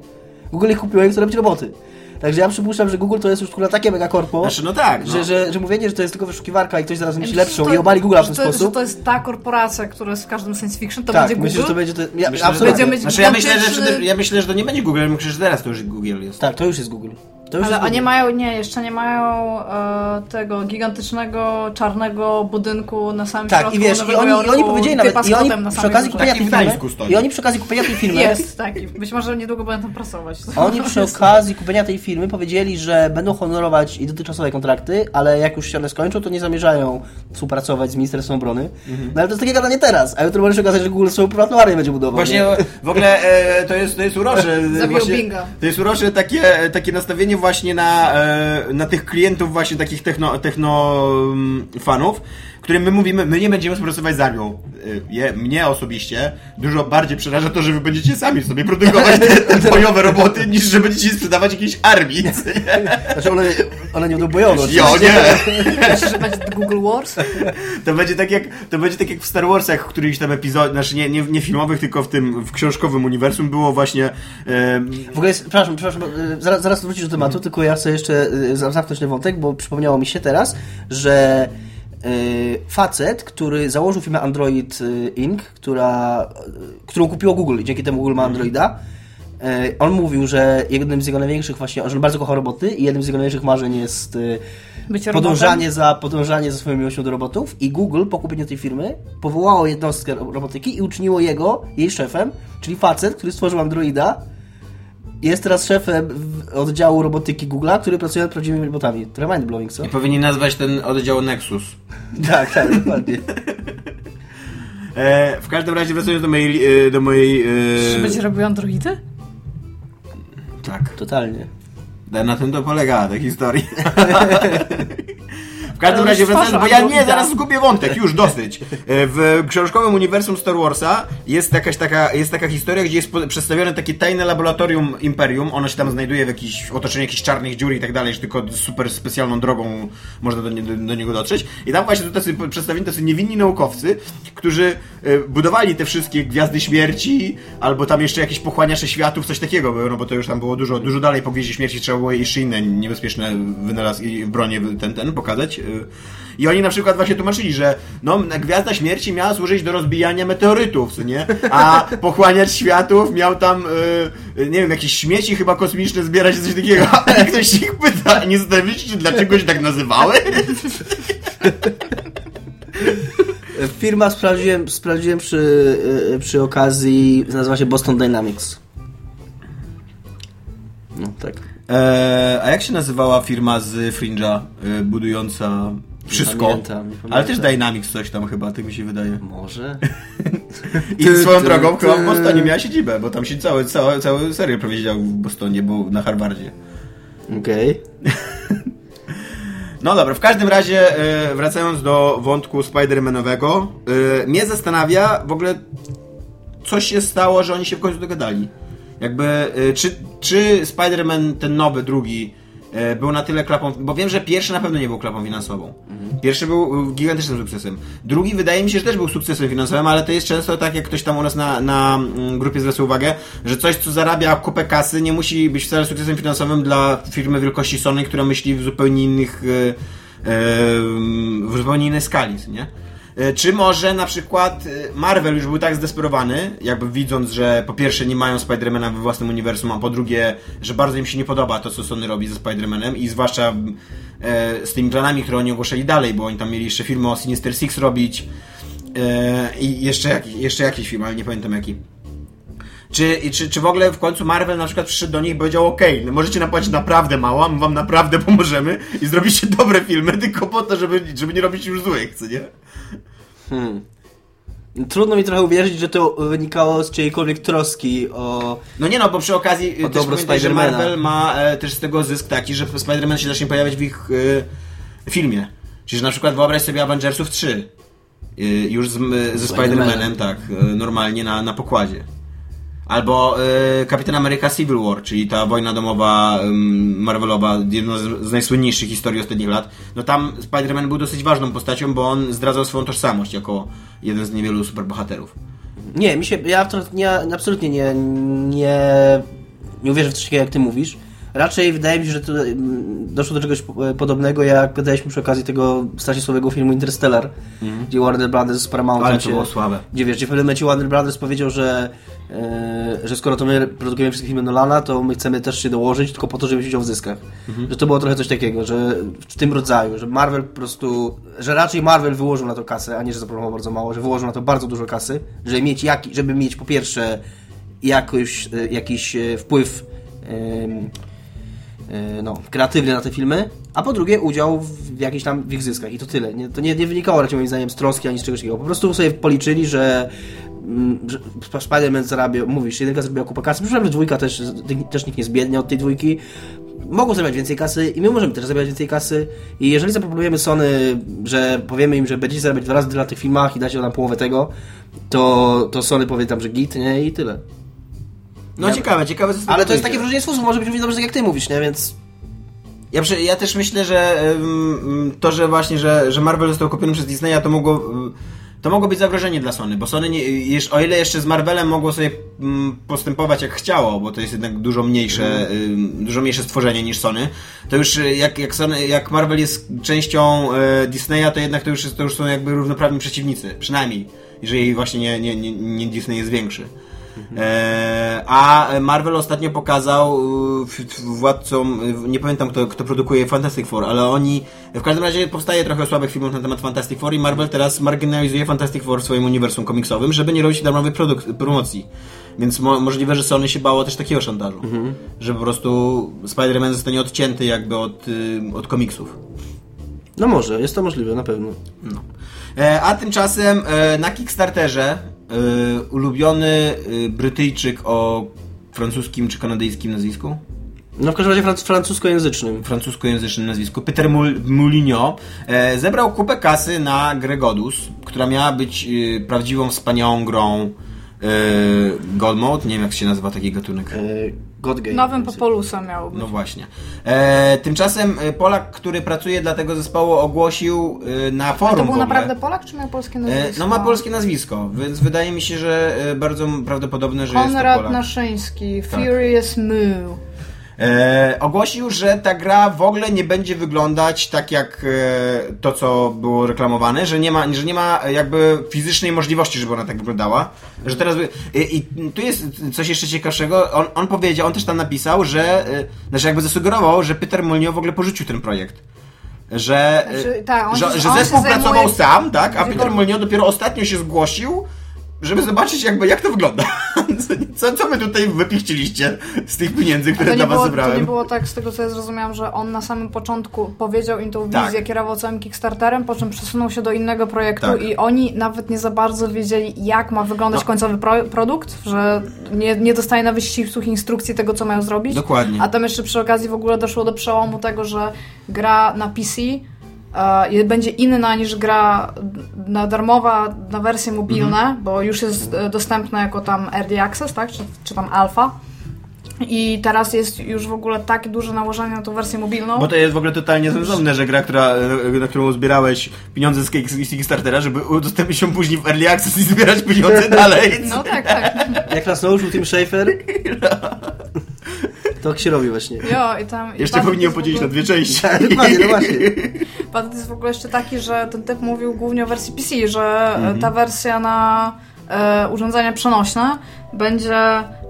Google ich kupiło i chce robić roboty. Także ja przypuszczam, że Google to jest już kurwa takie mega korpo, Znaczy, no tak, no. że, że, że mówienie, że to jest tylko wyszukiwarka i ktoś zaraz Myślisz, lepszą że i obali Google w ten że to, Że sposób. to jest ta korporacja, która jest w każdym science fiction, to tak, będzie Google? myślę, że to będzie... To, ja, Myślę, że absolutnie. Będziemy- Znaczy ja myślę, że, ja myślę, że to nie będzie Google, myślę, że teraz to już Google jest. Tak, to już jest Google. To już Ale Google. mają, nie, jeszcze nie mają e, tego gigantycznego czarnego budynku na samym Tak, środku i wiesz, i oni, i oni powiedzieli nawet, i oni na przy okazji kupienia tej firmy, i oni przy okazji kupienia tej firmy, Jest taki. Być może niedługo będą tam pracować. Oni przy okazji kupienia tej firmy powiedzieli, że będą honorować i dotychczasowe kontrakty, ale jak już się one skończą, to nie zamierzają współpracować z Ministerstwem Obrony. No ale to jest takie gadanie teraz, a jutro może się okazać, że Google swoją prywatną armię będzie budował. Właśnie nie? w ogóle e, to, jest, to jest urocze. Zabił właśnie, Binga. To jest urocze takie, takie nastawienie właśnie na, e, na tych klientów właśnie takich techno, techno mm, fanów, którym my mówimy, my nie będziemy współpracować z armią. E, Je, mnie osobiście dużo bardziej przeraża to, że wy będziecie sami sobie produkować te, te bojowe roboty, niż że będziecie sprzedawać jakiejś armii. Znaczy one, one nie będą bojowe. Jo, nie! Myślisz, że będzie Google Wars? To będzie tak jak, to będzie tak jak w Star Warsach, w którychś tam epizod, znaczy nie, nie, nie filmowych, tylko w tym, w książkowym uniwersum było właśnie W ogóle, jest, przepraszam, przepraszam, y, zaraz, zaraz wrócisz do tematu, tylko ja chcę jeszcze y, zam- zamknąć ten wątek, bo przypomniało mi się teraz, że y, facet, który założył firmę Android y, Inc., która, y, którą kupiło Google i dzięki temu Google ma Androida, y, on mówił, że jednym z jego największych właśnie, że on bardzo kocha roboty i jednym z jego największych marzeń jest y, podążanie za, podążanie za swoją miłością do robotów i Google po kupieniu tej firmy powołało jednostkę ro- robotyki i uczyniło jego jej szefem, czyli facet, który stworzył Androida jest teraz szefem oddziału robotyki Google'a, który pracuje nad prawdziwymi robotami. Trochę mindblowing, co? I powinni nazwać ten oddział Nexus. Tak, tak, dokładnie. E, w każdym razie wracając do mojej... E, do mojej Czy e, będzie robił androidy? tak. Totalnie. Na tym to polegała ta historia. w każdym razie wracając, bo ja nie, zaraz zgubię wątek, już dosyć. E, W książkowym uniwersum Star Warsa jest jakaś taka, jest taka historia, gdzie jest przedstawione takie tajne laboratorium Imperium. Ono się tam znajduje w jakiejś otoczeniu jakichś czarnych dziur i tak dalej, że tylko super specjalną drogą można do, do, do niego dotrzeć. I tam właśnie są tacy przedstawieni tacy niewinni naukowcy, którzy e, budowali te wszystkie gwiazdy śmierci, albo tam jeszcze jakieś pochłaniacze światów, coś takiego było, no bo to już tam było dużo, dużo dalej po gwieździe śmierci trzeba było jeszcze inne niebezpieczne wynalazki, bronie ten, ten pokazać. Y. I oni na przykład właśnie tłumaczyli, że no, Gwiazda Śmierci miała służyć do rozbijania meteorytów, co nie? A pochłaniacz światów miał tam, y, y, nie wiem, jakieś śmieci chyba kosmiczne zbierać, coś takiego. A ktoś ich pyta, nie zastanawialiście się, dlaczego się tak nazywały? Firma sprawdziłem, sprawdziłem przy, przy okazji, nazywa się Boston Dynamics. No tak. Eee, a jak się nazywała firma z Fringe'a y, budująca wszystko? pamiętam, nie pamiętam. Ale też Dynamics coś tam chyba, tak mi się wydaje. Może? I Ty, swoją ty, drogą ty. chyba w Bostonie miała siedzibę, bo tam się cały, cały, cały serial powiedział w Bostonie, bo na Harvardzie. Okej. No dobra, w każdym razie e, wracając do wątku Spider-Manowego, e, mnie zastanawia w ogóle co się stało, że oni się w końcu dogadali. Jakby, e, czy, czy Spider-Man ten nowy, drugi e, był na tyle klapą, bo wiem, że pierwszy na pewno nie był klapą finansową. Pierwszy był e, gigantycznym sukcesem. Drugi wydaje mi się, że też był sukcesem finansowym, ale to jest często tak, jak ktoś tam u nas na, na mm, grupie zwraca uwagę, że coś, co zarabia kupę kasy, nie musi być wcale sukcesem finansowym dla firmy wielkości Sony, która myśli w zupełnie innych, w zupełnie innej skali, nie? E, Czy może na przykład e, Marvel już był tak zdesperowany, jakby widząc, że po pierwsze nie mają Spidermana we własnym uniwersum, a po drugie, że bardzo im się nie podoba to, co Sony robi ze Spidermanem i zwłaszcza e, z tymi planami, które oni ogłaszali dalej, bo oni tam mieli jeszcze filmy o Sinister Six robić e, i jeszcze, jak, jeszcze jakiś film, ale nie pamiętam jaki. Czy, czy, czy w ogóle w końcu Marvel na przykład przyszedł do nich i powiedział okej, no możecie napłacić naprawdę mało, a my wam naprawdę pomożemy i zrobicie dobre filmy, tylko po to, żeby, żeby nie robić już złych, co nie? Hmm. Trudno mi trochę uwierzyć, że to wynikało z czyjejkolwiek troski o... No nie no, bo przy okazji O też pamiętaj, że. Marvel ma e, też z tego zysk taki, że Spider-Man się zacznie pojawiać w ich e, filmie. Czyli że na przykład wyobraź sobie Avengersów 3. E, już z, ze Spider-Manem, tak, e, normalnie na, na pokładzie. Albo e, Kapitan Ameryka Civil War, czyli ta wojna domowa em, Marvelowa, jedna z, z najsłynniejszych historii ostatnich lat. No tam Spider-Man był dosyć ważną postacią, bo on zdradzał swoją tożsamość jako jeden z niewielu superbohaterów. Nie, mi się... Ja nie, absolutnie nie, nie... Nie uwierzę w coś takiego, jak ty mówisz. Raczej wydaje mi się, że to mm, doszło do czegoś po- podobnego, jak gadaliśmy przy okazji tego strasznie słabego filmu Interstellar, gdzie Warner Brothers z Paramountem Ale to było słabe. Gdzie wiesz, gdzie w pewnym momencie Warner Brothers powiedział, że, e, że skoro to my produkujemy wszystkie filmy Nolana, to my chcemy też się dołożyć, tylko po to, żeby wziąć udział w zyskach. Że to było trochę coś takiego, że w tym rodzaju, że Marvel po prostu, że raczej Marvel wyłożył na to kasę, a nie, że zaproponował bardzo mało, że wyłożył na to bardzo dużo kasy, żeby mieć, jak, żeby mieć po pierwsze jakoś, e, jakiś e, wpływ e, no, kreatywny na te filmy, a po drugie udział w jakichś tam w ich zyskach i to tyle. Nie, to nie, nie wynikało raczej moim zdaniem z troski ani z czegoś takiego. Po prostu sobie policzyli, że, mm, że Spider-Man zarabia, mówisz, jedynka zrobiła kupę kasy, myślałem, że dwójka też, też nikt nie zbiednie od tej dwójki. Mogą zarabiać więcej kasy i my możemy też zarabiać więcej kasy i jeżeli zaproponujemy Sony, że powiemy im, że będziecie zarabiać dwa razy tyle na tych filmach i dacie nam połowę tego, to, to Sony powie tam, że git, nie? I tyle. No ciekawe, ciekawe. tego Ale to jest wyjdzie. takie wrażenie sposób, może być równie dobrze, tak jak ty mówisz, nie? Więc Ja, ja też myślę, że ym, to, że właśnie, że, że Marvel został kupiony przez Disneya, to mogło, to mogło być zagrożenie dla Sony, bo Sony, nie, o ile jeszcze z Marvelem mogło sobie postępować jak chciało, bo to jest jednak dużo mniejsze, dużo mniejsze stworzenie niż Sony, to już y, jak, jak, Sony, jak Marvel jest częścią y, Disneya, to jednak to już, to już są jakby równoprawni przeciwnicy, przynajmniej, jeżeli właśnie nie, nie, nie, nie Disney jest większy. E, a Marvel ostatnio pokazał y, władcom, y, nie pamiętam kto, kto produkuje Fantastic Four, ale oni, w każdym razie powstaje trochę słabych filmów na temat Fantastic Four i Marvel teraz marginalizuje Fantastic Four w swoim uniwersum komiksowym, żeby nie robić darmowej produk- promocji. Więc mo- możliwe, że Sony się bało też takiego szantażu, że po prostu Spider-Man zostanie odcięty jakby od, y, od komiksów. no może, jest to możliwe, na pewno. No. E, a tymczasem e, na Kickstarterze ulubiony e, Brytyjczyk o francuskim czy kanadyjskim nazwisku? No w każdym razie franc- francuskojęzycznym. francuskojęzycznym nazwisku, Peter Mul- Moulinho, e, zebrał kupę kasy na grę Godus, która miała być e, prawdziwą, wspaniałą grą e, God Mode, nie wiem jak się nazywa taki gatunek. E, God Game. Nowym Populusem miało być. No właśnie. E, tymczasem e, Polak, który pracuje dla tego zespołu ogłosił e, na forum To był naprawdę Polak, czy miał polskie e, nazwisko? No ma polskie nazwisko, więc wydaje mi się, że e, bardzo prawdopodobne, że jest to Konrad Polak. Naszyński, Furious Moo. E, ogłosił, że ta gra w ogóle nie będzie wyglądać tak jak e, to, co było reklamowane, że nie ma, że nie ma jakby fizycznej możliwości, żeby ona tak wyglądała. Że teraz. I, i tu jest coś jeszcze ciekawszego. On, on powiedział, on też tam napisał, że. E, znaczy jakby zasugerował, że Peter Molyneux w ogóle porzucił ten projekt. Że, e, Znaczy, tak, on że, że on zespół pracował zajmuje- sam, tak? A Peter Molyneux dopiero ostatnio się zgłosił, żeby zobaczyć jakby jak to wygląda. Co, co wy tutaj wypichciliście z tych pieniędzy, które dla was było, zebrałem? to nie było tak, z tego co ja zrozumiałam, że on na samym początku powiedział im tą Tak. wizję, kierował całym Kickstarterem, po czym przesunął się do innego projektu Tak. i oni nawet nie za bardzo wiedzieli, jak ma wyglądać No. końcowy pro, produkt, że nie, nie dostaje nawet ścisłych instrukcji tego, co mają zrobić. Dokładnie. A tam jeszcze przy okazji w ogóle doszło do przełomu tego, że gra na PC będzie inna niż gra na darmowa na wersje mobilne, Mhm. bo już jest e, dostępna jako tam Early Access, tak? Czy, czy tam Alpha. I teraz jest już w ogóle takie duże nałożenie na tą wersję mobilną. Bo to jest w ogóle totalnie sensowne, że gra, która, e, na którą zbierałeś pieniądze z Kick- z Kickstartera, żeby udostępnić ją później w Early Access i zbierać pieniądze dalej. No tak, tak. Jak nas nauczył Tim Schafer, to tak się robi właśnie. Jo, i tam... i Jeszcze powinien podzielić na ogóle- dwie części. Tak, dokładnie, no właśnie. Patent jest w ogóle jeszcze taki, że ten typ mówił głównie o wersji PC, że e, Mhm. ta wersja na e, urządzenia przenośne będzie,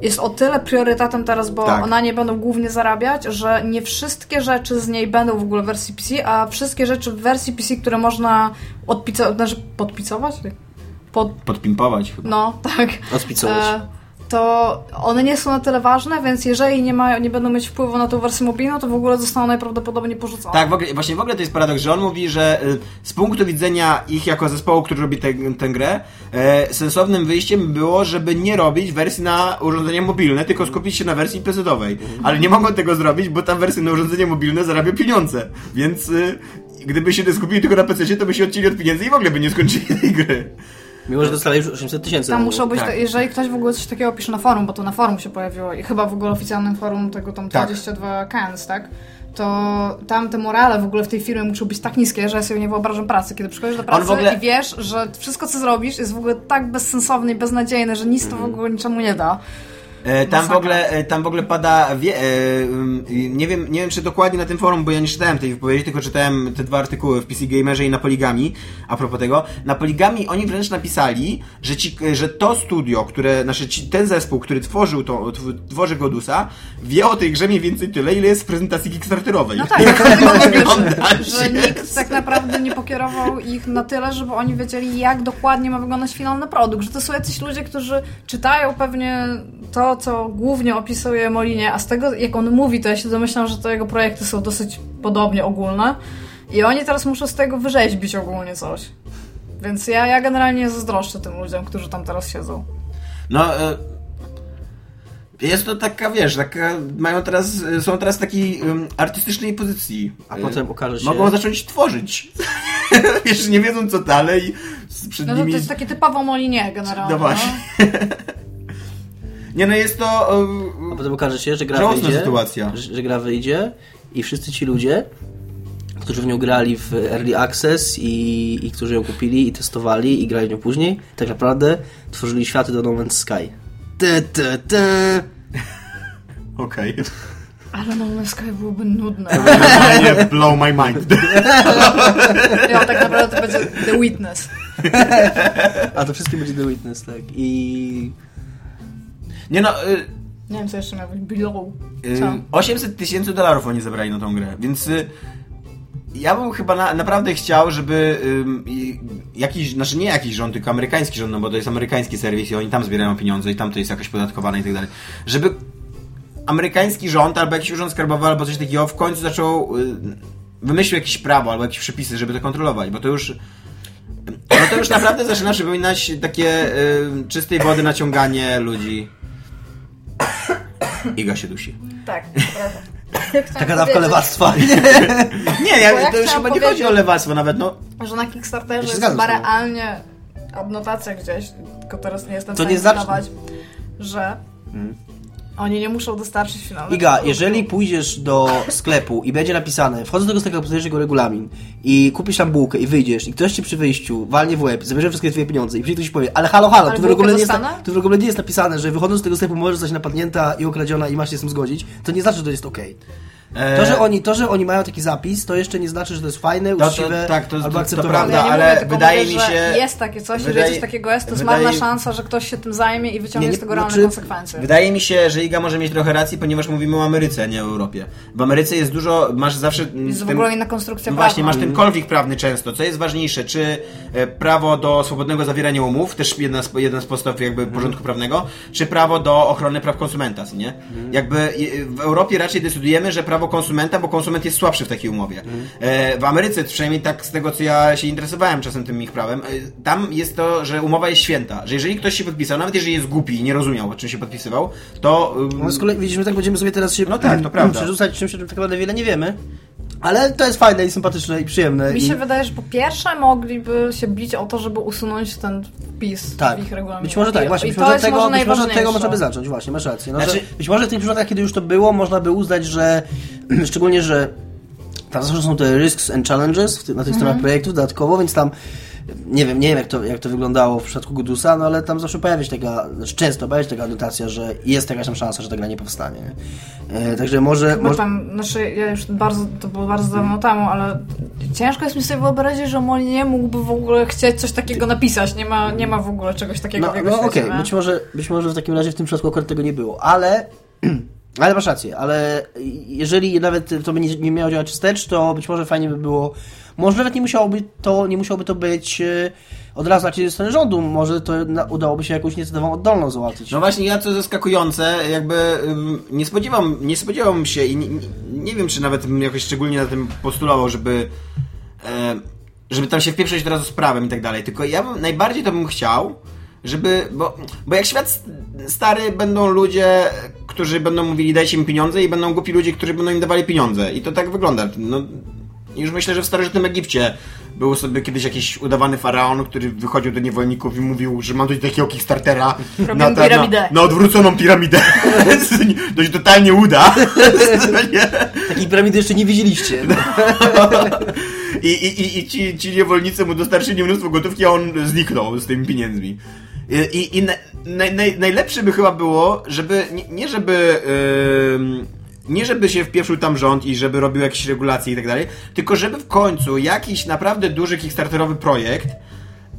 jest o tyle priorytetem teraz, bo Tak. ona nie będą głównie zarabiać, że nie wszystkie rzeczy z niej będą w ogóle w wersji PC, a wszystkie rzeczy w wersji PC, które można odpicować, znaczy podpicować? Pod, Podpimpować chyba. no, tak. Odpicować. E, to one nie są na tyle ważne, więc jeżeli nie, mają, nie będą mieć wpływu na tą wersję mobilną, to w ogóle zostaną najprawdopodobniej porzucone. Tak, w ogóle, właśnie w ogóle to jest paradoks, że on mówi, że y, z punktu widzenia ich jako zespołu, który robi tę grę, e, sensownym wyjściem było, żeby nie robić wersji na urządzenia mobilne, tylko skupić się na wersji PC-owej. Ale nie mogą tego zrobić, bo ta wersja na urządzenie mobilne zarabia pieniądze. Więc y, gdyby się skupili tylko na PC, to by się odcięli od pieniędzy i w ogóle by nie skończyli tej gry. Mimo, że dostali już 800 tysięcy. Tam muszą być, tak. te, jeżeli ktoś w ogóle coś takiego pisze na forum, bo to na forum się pojawiło i chyba w ogóle oficjalnym forum tego tam Tak. 22 cans, tak? To tam te morale w ogóle w tej firmie muszą być tak niskie, że ja sobie nie wyobrażam pracy. Kiedy przychodzisz do pracy ogóle- i wiesz, że wszystko co zrobisz jest w ogóle tak bezsensowne i beznadziejne, że nic to w ogóle niczemu nie da. E, Tam w, ogóle, e, tam w ogóle pada, wie, e, ym, nie, wiem, nie wiem czy dokładnie na tym forum, bo ja nie czytałem tej wypowiedzi, tylko czytałem te dwa artykuły w PC Gamerze i na Poligami, a propos tego. Na Poligami oni wręcz napisali, że, ci, że to studio, które, znaczy ci, ten zespół, który tworzył to, tw- tworzy Godusa, wie o tej grze mniej więcej tyle, ile jest w prezentacji Kickstarterowej. No tak, Jak dlatego to mówię, wygląda że, że nikt tak naprawdę nie pokierował ich na tyle, żeby oni wiedzieli, jak dokładnie ma wyglądać finalny produkt. Że to są jacyś ludzie, którzy czytają pewnie to, co głównie opisuje Molinie, a z tego, jak on mówi, to ja się domyślam, że to jego projekty są dosyć podobnie ogólne. I oni teraz muszą z tego wyrzeźbić ogólnie coś. Więc ja, ja generalnie zazdroszczę tym ludziom, którzy tam teraz siedzą. No, e, jest to taka, wiesz, taka, mają teraz, są teraz w takiej um, artystycznej pozycji. A potem okaże się... Mogą zacząć tworzyć. wiesz, nie wiedzą co dalej. Przed No to, to nimi... jest takie typowo Molinie generalnie. No właśnie. Nie no, jest to... A e, potem okaże się, że gra wyjdzie, sytuacja. Że, że gra wyjdzie i wszyscy ci ludzie, którzy w nią grali w Early Access i, i którzy ją kupili i testowali i grali w nią później, tak naprawdę tworzyli światy do No Man's Sky. Te, te, te. Okej. Ale No Man's Sky byłoby nudne. Okay. Blow my mind. Ja, tak naprawdę to będzie The Witness. A to wszystkie będzie The Witness, tak. I Nie no, y, Nie wiem, co jeszcze miał być. Below. y, Co? 800 tysięcy dolarów oni zebrali na tą grę, więc... y, Ja bym chyba na, naprawdę chciał, żeby ym, jakiś, znaczy nie jakiś rząd, tylko amerykański rząd, no bo to jest amerykański serwis i oni tam zbierają pieniądze i tam to jest jakoś podatkowane i tak dalej. żeby amerykański rząd albo jakiś urząd skarbowy albo coś takiego w końcu zaczął y, wymyślił jakieś prawo albo jakieś przepisy, żeby to kontrolować, bo to już no to już naprawdę zaczyna przypominać takie y, czystej wody naciąganie ludzi. Iga się dusi. Tak, prawda. Taka dawka lewactwa. Nie, ja, Bo ja to już chyba nie chodzi o lewactwo nawet, no. Że na Kickstarterze Ja jest tobą. realnie adnotacja gdzieś, tylko teraz nie jestem w To stanie nie znaczy- że oni nie muszą dostarczyć finalnego Iga, jeżeli pójdziesz do sklepu i będzie napisane, wchodzę do tego sklepu, poznajesz jego regulamin i kupisz tam bułkę i wyjdziesz i ktoś ci przy wyjściu walnie w łeb, zabierze wszystkie twoje pieniądze i przyjdzie ktoś i powie, ale halo, halo, Ale tu w, ogóle nie jest, tu w ogóle nie jest napisane, że wychodząc z tego sklepu możesz zostać napadnięta i okradziona i masz się z tym zgodzić, to nie znaczy, że to jest okej. E, To, że oni, to, że oni mają taki zapis, to jeszcze nie znaczy, że to jest fajne, To- to- uczciwe tak, to- to- albo to akceptowalne. prawda. Ja nie ale mówię, tylko wydaje mówię, mi że się- jest takie coś, wydaje- jeżeli coś takiego jest, to jest wydaje- marna szansa, że ktoś się tym zajmie i wyciągnie Nie, nie, z tego realne znaczy- konsekwencje. Wydaje mi się, że Iga może mieć trochę racji, ponieważ mówimy o Ameryce, a nie o Europie. W Ameryce jest dużo, masz zawsze... Jest w ten- ogóle inna konstrukcja No. Właśnie, masz ten konflikt prawny często. Co jest ważniejsze, czy e, prawo do swobodnego zawierania umów, też jedna z, jeden z podstaw jakby porządku prawnego, czy prawo do ochrony praw konsumenta, co nie? Jakby e, w Europie raczej decydujemy, że prawo konsumenta, bo konsument jest słabszy w takiej umowie. E, W Ameryce, przynajmniej tak z tego, co ja się interesowałem czasem tym ich prawem, e, tam jest to, że umowa jest święta, że jeżeli ktoś się podpisał, nawet jeżeli jest głupi i nie rozumiał, o czym się podpisywał, to... No z kolei widzisz, my tak będziemy sobie teraz się No tak, to prawda. przerzucać czymś, o czym tak naprawdę wiele nie wiemy. Ale to jest fajne i sympatyczne i przyjemne. Mi i... się wydaje, że po pierwsze mogliby się bić o to, żeby usunąć ten wpis Tak, w ich regulaminie. być może tak, I, właśnie, i być to może, jest tego, może być może od tego można by zacząć, właśnie, masz rację. No, Znaczy- być może w tych przypadkach, kiedy już to było, można by uznać, że szczególnie, że tam zawsze są te risks and challenges na tych Mhm. stronach projektów dodatkowo, więc tam nie wiem, nie wiem jak to, jak to wyglądało w przypadku Godusa, no ale tam zawsze pojawia się taka, znaczy często pojawia się taka anotacja, że jest jakaś tam szansa, że ta gra nie powstanie. nie? E, także może... Może tam, znaczy ja już bardzo, to było bardzo dawno temu, ale ciężko jest mi sobie wyobrazić, że Molly nie mógłby w ogóle chcieć coś takiego napisać. Nie ma, nie ma w ogóle czegoś takiego No, w jego no okej, nie? być, może, być może w takim razie w tym przypadku akurat tego nie było, ale ale masz rację, ale jeżeli nawet to by nie, nie miało działać wstecz, to być może fajnie by było, może nawet nie musiałoby to, nie musiałoby to być e, od razu na ze strony rządu, może to udałoby się jakąś inicjatywą oddolną załatwić. No właśnie, ja co zaskakujące, jakby nie spodziewam, nie spodziewam się i nie, nie, wiem, czy nawet jakoś szczególnie na tym postulował, żeby żeby tam się wpieprzyć od razu z prawem i tak dalej, tylko ja bym, najbardziej to bym chciał, żeby, bo, bo jak świat stary będą ludzie, którzy będą mówili dajcie mi pieniądze i będą głupi ludzie, którzy będą im dawali pieniądze i to tak wygląda. No, już myślę, że w starożytnym Egipcie był sobie kiedyś jakiś udawany faraon, który wychodził do niewolników i mówił, że mam tutaj takiego Kickstartera Robię na, ta- piramidę. na, na odwróconą piramidę. Dość totalnie uda. Takiej piramidy jeszcze nie widzieliście. I, i, i, i ci, ci niewolnicy mu dostarczyli mnóstwo gotówki, a on zniknął z tymi pieniędzmi. I, i, i na, naj, naj, najlepsze by chyba było, żeby, nie, nie żeby... ym, nie żeby się wpieprzył tam rząd i żeby robił jakieś regulacje i tak dalej, tylko żeby w końcu jakiś naprawdę duży kickstarterowy projekt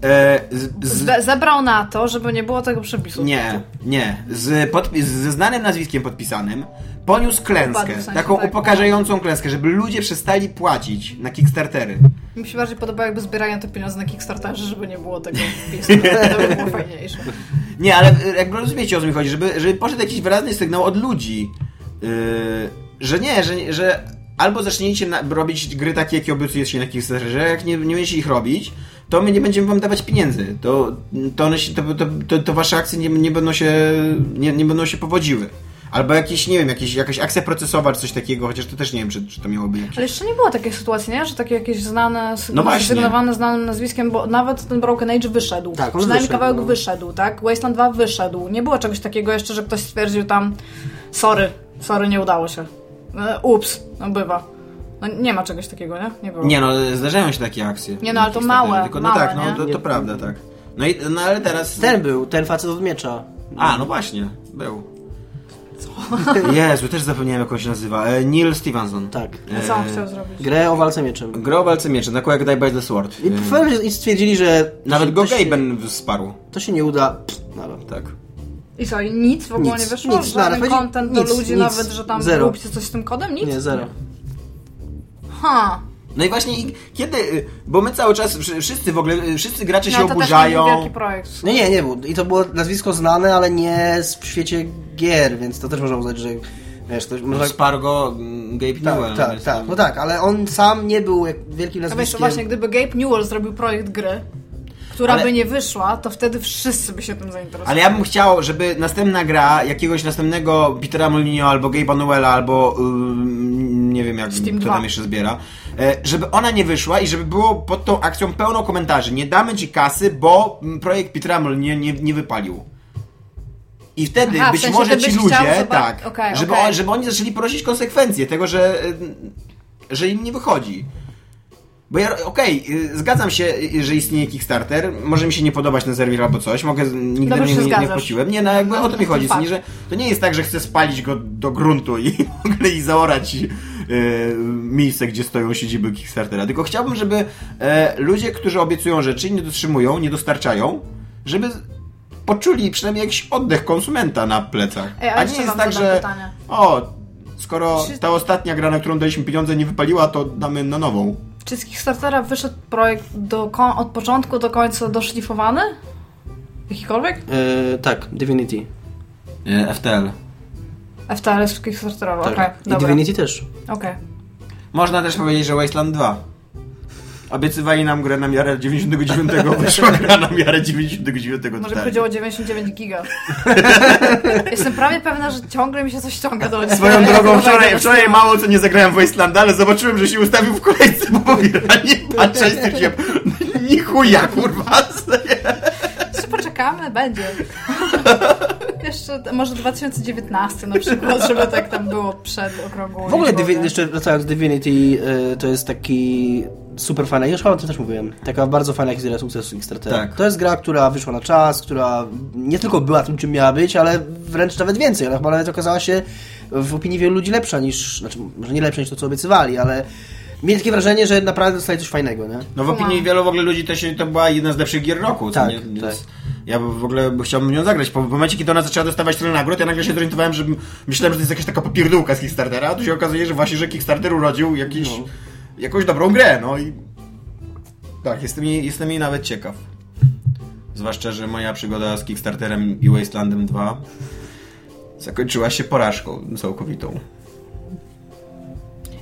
e, z, z, zebrał na to, żeby nie było tego przepisu. nie, nie. Z podpi- ze znanym nazwiskiem podpisanym poniósł klęskę. W sensie taką tak. upokarzającą klęskę, żeby ludzie przestali płacić na Kickstartery. Mi się bardziej podoba, jakby zbierają te pieniądze na Kickstarterze, żeby nie było tego wpisu. To by było fajniejsze. Nie, ale y, jakby rozumiecie o co mi chodzi, żeby, żeby poszedł jakiś wyraźny sygnał od ludzi, yy, że nie, że, że albo zaczniecie na, robić gry takie, jakie obiecuje się na Kickstarterze, że jak nie, nie będziecie ich robić, to my nie będziemy wam dawać pieniędzy. To, to, one się, to, to, to, to wasze akcje nie, nie, będą się, nie, nie będą się powodziły. Albo jakieś, nie wiem, jakieś, jakaś akcja procesowa czy coś takiego, chociaż to też nie wiem, czy, czy to miałoby jakieś... Ale jeszcze nie było takiej sytuacji, nie? Że takie jakieś znane, No właśnie. sygnowane znanym nazwiskiem, bo nawet ten Broken Age wyszedł. Tak, on Przynajmniej wyszedł, kawałek no. wyszedł, tak? Wasteland 2 wyszedł. Nie było czegoś takiego jeszcze, że ktoś stwierdził tam sorry, sorry, nie udało się. E, Ups, no bywa. No, nie ma czegoś takiego, nie? Nie było. Nie no, zdarzają się takie akcje. Nie no, ale to małe, Tylko, no małe, tak, no to, to prawda, tak. No, i, no ale teraz... Ten był, ten facet od miecza. A, no właśnie, był. Jezu, też zapomniałem jak on się nazywa. E, Neil Stevenson. Tak. A co on chciał zrobić? Grę o walce mieczem. Grał o walce mieczy, taką jak Die by the Sword. I, E, I stwierdzili, że Nawet go Gaben wsparł. To się nie uda. No, ale Tak. I co, i nic w ogóle Nic, nie wyszło? nic, Żaden nada, content nic, do ludzi nic, nawet, że tam zero. róbcie coś z tym kodem? Nic? Nie, zero. Ha. No i właśnie i kiedy, y, bo my cały czas, wszy- wszyscy w ogóle, y, wszyscy gracze się No to też nie oburzają. był wielki projekt. Nie, nie, nie był. I to było nazwisko znane, ale nie w świecie gier, więc to też można uznać, że wiesz, to można... Spargo, mm, Gabe Newell. Tak, tak, tak. No tak, ale on sam nie był jak wielkim A wiesz, nazwiskiem. właśnie, gdyby Gabe Newell zrobił projekt gry, która Ale- by nie wyszła, to wtedy wszyscy by się tym zainteresowali. Ale ja bym chciał, żeby następna gra jakiegoś następnego Petera Molinio albo Gabe'a Newella albo ym, nie wiem jak Steam kto 2. tam jeszcze zbiera, e, żeby ona nie wyszła i żeby było pod tą akcją pełno komentarzy. Nie damy ci kasy, bo projekt Petera Molinio nie, nie wypalił. I wtedy Aha, w być sensie może ci ludzie, chciał tak, okej, żeby, on- żeby oni zaczęli ponosić konsekwencje tego, że, że im nie wychodzi. Bo ja, okej, y, zgadzam się, y, że istnieje Kickstarter, może mi się nie podobać ten serwer albo coś, mogę, nigdy Dobrze nie, się nie, nie wchodziłem. Nie, no jakby o to mi chodzi, nie, że to nie jest tak, że chcę spalić go do gruntu i w ogóle i zaorać y, miejsce, gdzie stoją siedziby Kickstartera, tylko chciałbym, żeby e, ludzie, którzy obiecują rzeczy nie dotrzymują, nie dostarczają, żeby poczuli przynajmniej jakiś oddech konsumenta na plecach. Ej, a A nie jest tak, że pytanie. o, skoro ta ostatnia gra, na którą daliśmy pieniądze nie wypaliła, to damy na nową. Czy z Kickstartera wyszedł projekt do, od początku do końca doszlifowany? Jakikolwiek? E, tak, Divinity. FTL. FTL jest Kickstarterowy, Tak. okej, I dobra. Divinity też. Okej. Można też powiedzieć, że Wasteland 2. Obiecywali nam grę na miarę 99, wyszła gra na miarę 99 Może chodziło o 99 giga. Jestem prawie pewna, że ciągle mi się coś ściąga do Swoją drogą wczoraj, wczoraj mało co nie zagrałem w Wastelanda, ale zobaczyłem, że się ustawił w kolejce po pobieranie. Patrzę i stwierdziłem, ni chuja, kurwa. Jeszcze poczekamy, będzie. Jeszcze może 2019 na przykład, żeby tak tam było przed okrągłą W ogóle, Divi- jeszcze wracając do Divinity, y, to jest taki super fajna, już chyba o tym też mówiłem, taka bardzo fajna historia sukcesu Kickstartera. Tak. To jest gra, która wyszła na czas, która nie tylko była tym, czym miała być, ale wręcz nawet więcej. Ona chyba nawet okazała się w opinii wielu ludzi lepsza niż, znaczy może nie lepsza niż to, co obiecywali, ale mieli takie wrażenie, że naprawdę dostali coś fajnego, nie? No w opinii wielu w ogóle ludzi to, się, to była jedna z lepszych gier roku. co Tak, nie? Tak. Ja w ogóle chciałbym nią zagrać. Po w momencie, kiedy ona zaczęła dostawać tyle nagród, ja nagle się zorientowałem, że myślałem, że to jest jakaś taka popierdółka z Kickstartera, a tu się okazuje, że właśnie, że Kickstarter urodził jakiś, No. Jakąś dobrą grę, no i tak, jestem jej, jestem jej nawet ciekaw. Zwłaszcza, że moja przygoda z Kickstarterem i Wastelandem 2 zakończyła się porażką całkowitą.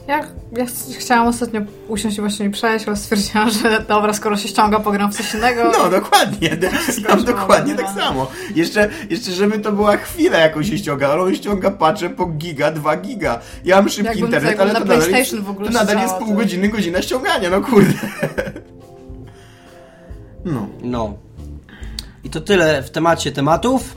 Ja, ja ch- chciałam ostatnio usiąść i właśnie przejść, ale stwierdziłam, że dobra, skoro się ściąga, pogram w coś innego. No, dokładnie. Ja mam skończyło, dokładnie tak samo. Jeszcze, jeszcze, żeby to była chwila, jaką się ściąga, ale on ściąga patche po giga, 2 giga. Ja mam szybki Jakbym- internet, ale na to nadal, jest, PlayStation w ogóle to nadal jest pół godziny, godzina ściągania, no kurde. No. No. I to tyle w temacie tematów.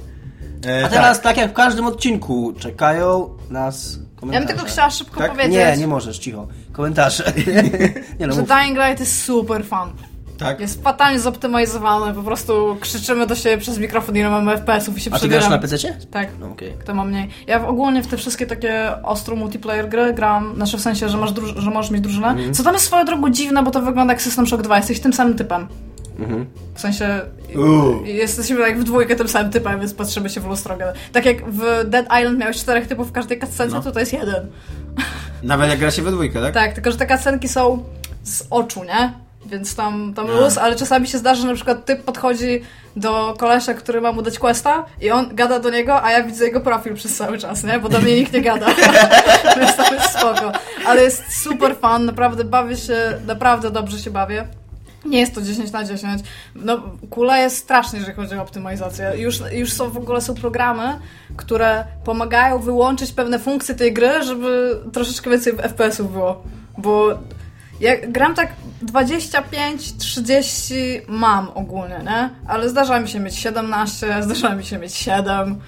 E, A teraz, tak jak w każdym odcinku, czekają nas Ja komentarze. bym tylko chciała szybko Tak? powiedzieć, Nie, nie możesz, cicho. Komentarze. nie no, że mów. Dying Light jest super fun. Tak? Jest fatalnie zoptymalizowany, po prostu krzyczymy do siebie przez mikrofon, ile mamy FPS-ów i się A ty grasz przebieram. na PC? Tak. No okej. Kto ma mniej. Ja w, ogólnie w te wszystkie takie ostro multiplayer gry gram, znaczy w sensie, że, masz że możesz mieć drużynę. Mhm. Co tam jest swoją drogą dziwne, bo to wygląda jak System Shock 2, jesteś tym samym typem. Mhm. W sensie jesteśmy jak w dwójkę tym samym typem, więc patrzymy się w lustro. Tak jak w Dead Island miałeś czterech typów w każdej cutscence, No. to to jest jeden. Nawet jak gra się we dwójkę, tak? Tak, tylko że te cutscenki są z oczu, nie? Więc tam, tam luz, ale czasami się zdarza, że na przykład typ podchodzi do kolesia, który ma mu dać questa i on gada do niego, a ja widzę jego profil przez cały czas, nie? Bo do mnie nikt nie gada. Więc to jest spoko. Ale jest super fun, naprawdę bawię się, naprawdę dobrze się bawię. Nie jest to 10 na 10. No, kula jest strasznie, jeżeli chodzi o optymalizację. Już, już są w ogóle są programy, które pomagają wyłączyć pewne funkcje tej gry, żeby troszeczkę więcej FPS-ów było. Bo ja gram tak 25-30 mam ogólnie, nie? Ale zdarza mi się mieć 17, zdarza mi się mieć 7.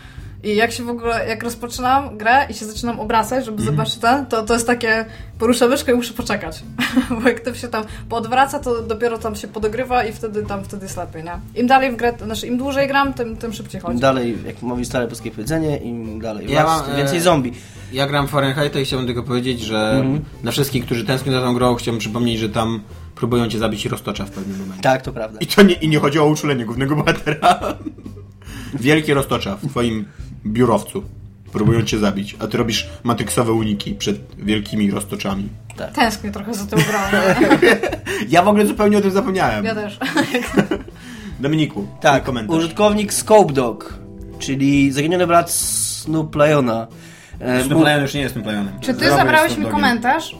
I jak się w ogóle, jak rozpoczynam grę i się zaczynam obracać, żeby zobaczyć ten, to, to jest takie, poruszę myszkę i muszę poczekać. Bo jak to się tam poodwraca, to dopiero tam się podogrywa i wtedy tam wtedy jest lepiej, nie? Im dalej w grę, znaczy im dłużej gram, tym, tym szybciej Im chodzi. dalej, jak mówi stare polskie powiedzenie, im dalej Ja mam, tym e, więcej zombie. Ja gram w Fahrenheita i chciałbym tylko powiedzieć, że Mhm. dla wszystkich, którzy tęsknią za tą grą, chciałbym przypomnieć, że tam próbują cię zabić i roztocza w pewnym momencie. Tak, to prawda. I to nie, i nie chodzi o uczulenie głównego bohatera. Wielkie roztocza w twoim biurowcu. Próbują cię zabić, a ty robisz matryksowe uniki przed wielkimi roztoczami. Tęsknię trochę za tą grą. Ja w ogóle zupełnie o tym zapomniałem. Ja też. Dominiku, Tak, komentarz. użytkownik Scope Dog, czyli zaginiony brat Snoop Liona. E, Snoop Lion już nie jest Snoop Lionem. Czy ty Zdrowy zabrałeś mi komentarz?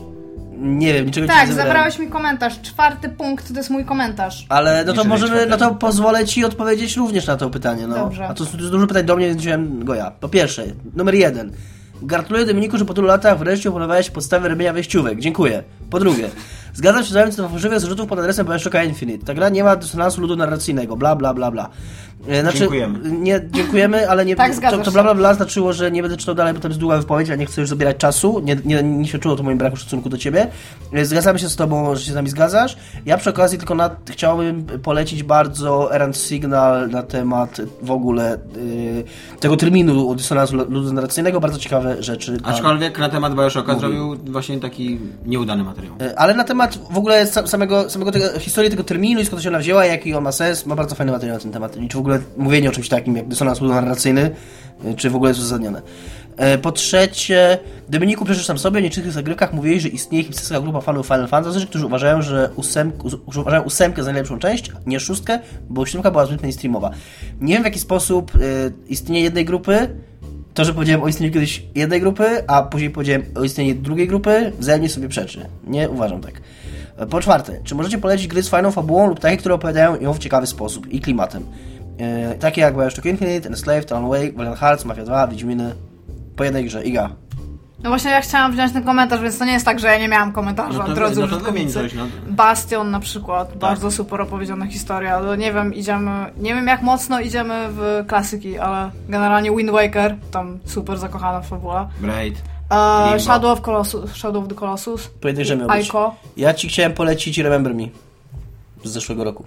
Nie wiem, niczego Tak, nie zabrałem. zabrałeś mi komentarz. Czwarty punkt to jest mój komentarz. Ale no to możemy, no to pozwolę ci odpowiedzieć również na to pytanie, no. Dobrze. A to jest dużo pytań do mnie, więc wziąłem go ja. Po pierwsze, numer jeden. Gratuluję Dominiku, że po tylu latach wreszcie opanowałeś podstawę robienia wejściówek. Dziękuję. Po drugie, zgadzam się z wami co do fałszywych zarzutów pod adresem Bioshocka Infinite. Ta gra nie ma dysonansu ludu narracyjnego, bla bla bla bla. E, Znaczy, Dziękujemy. Nie, dziękujemy, ale nie, Tak, to, to bla bla bla znaczyło, że nie będę czytał dalej, bo to jest długa wypowiedź, a nie chcę już zabierać czasu. Nie, nie, nie świadczyło to o moim braku szacunku do ciebie. E, Zgadzamy się z tobą, że się z nami zgadzasz. Ja przy okazji tylko na, chciałbym polecić bardzo Errand Signal na temat w ogóle y, tego terminu dysonansu ludu narracyjnego. Bardzo ciekawe rzeczy. Aczkolwiek na temat Bioshocka zrobił właśnie taki nieudany materiał. E, Ale na temat w ogóle sa- samego, samego tego, historii tego terminu i skąd się ona wzięła, jaki on ma sens, ma bardzo fajny materiał na ten temat. Czy w ogóle mówienie o czymś takim jak dysonans narracyjny, e, czy w ogóle jest uzasadnione. E, Po trzecie, Dominiku, przecież sam sobie w niektórych zagrywkach mówiłeś, że istnieje hipsterska grupa fanów Final Fantasy, którzy uważają, że, ósem, że uważają ósemkę za najlepszą część, nie szóstkę, bo siódemka była zbyt mainstreamowa. Nie wiem w jaki sposób e, istnienie jednej grupy, to, że powiedziałem o istnieniu kiedyś jednej grupy, a później powiedziałem o istnieniu drugiej grupy, wzajemnie sobie przeczy. Nie uważam tak. Po czwarte, czy możecie polecić gry z fajną fabułą lub takie, które opowiadają ją w ciekawy sposób i klimatem? E, takie jak Bioshock Infinite, Enslaved, Alan Wake, Valiant Hearts, Mafia 2, Wiedźminy. Po jednej grze. Iga. No właśnie ja chciałam wziąć ten komentarz, więc to nie jest tak, że ja nie miałam komentarza, No to- drodzy no to coś, no. Bastion na przykład, bardzo super opowiedziana historia, ale nie wiem, idziemy, nie wiem jak mocno idziemy w klasyki, ale generalnie Wind Waker, tam super zakochana fabuła. Braid. E. Shadow of Colossus, Shadow of the Colossus, Po jednej grze miał. Aiko. Ja ci chciałem polecić Remember Me. Z zeszłego roku.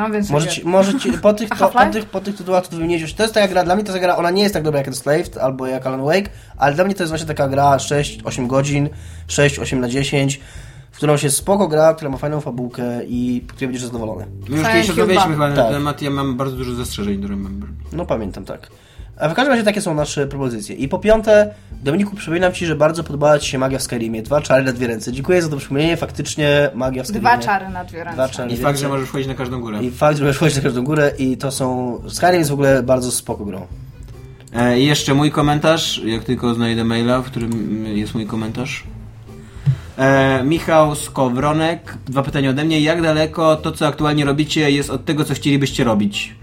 Mam więcej Może ci, może ci, po, tych, A po, tych, po tych tytułach, które wymieniłeś, to jest taka gra, dla mnie to jest gra, ona nie jest tak dobra jak Enslaved albo jak Alan Wake, ale dla mnie to jest właśnie taka gra 6-8 godzin, 6-8 na 10, w którą się spoko gra, która ma fajną fabułkę i po której będziesz zadowolony. My już kiedyś rozmawialiśmy 2. chyba na Tak. ten temat, ja mam bardzo dużo zastrzeżeń do Remember. No pamiętam, tak. A w każdym razie takie są nasze propozycje. I po piąte, Dominiku, przypominam Ci, że bardzo podobała Ci się magia w Skyrimie. Dwa czary na dwie ręce. Dziękuję za to przypomnienie. Faktycznie magia w Skyrimie. Dwa czary na dwie ręce. Dwa czary I fakt, dwie że ręce. możesz wchodzić na każdą górę. I fakt, że możesz wchodzić na każdą górę i to są... Skyrim jest w ogóle bardzo spoko grą. E, I jeszcze mój komentarz, jak tylko znajdę maila, w którym jest mój komentarz. E, Michał Skowronek, dwa pytania ode mnie. Jak daleko to, co aktualnie robicie, jest od tego, co chcielibyście robić?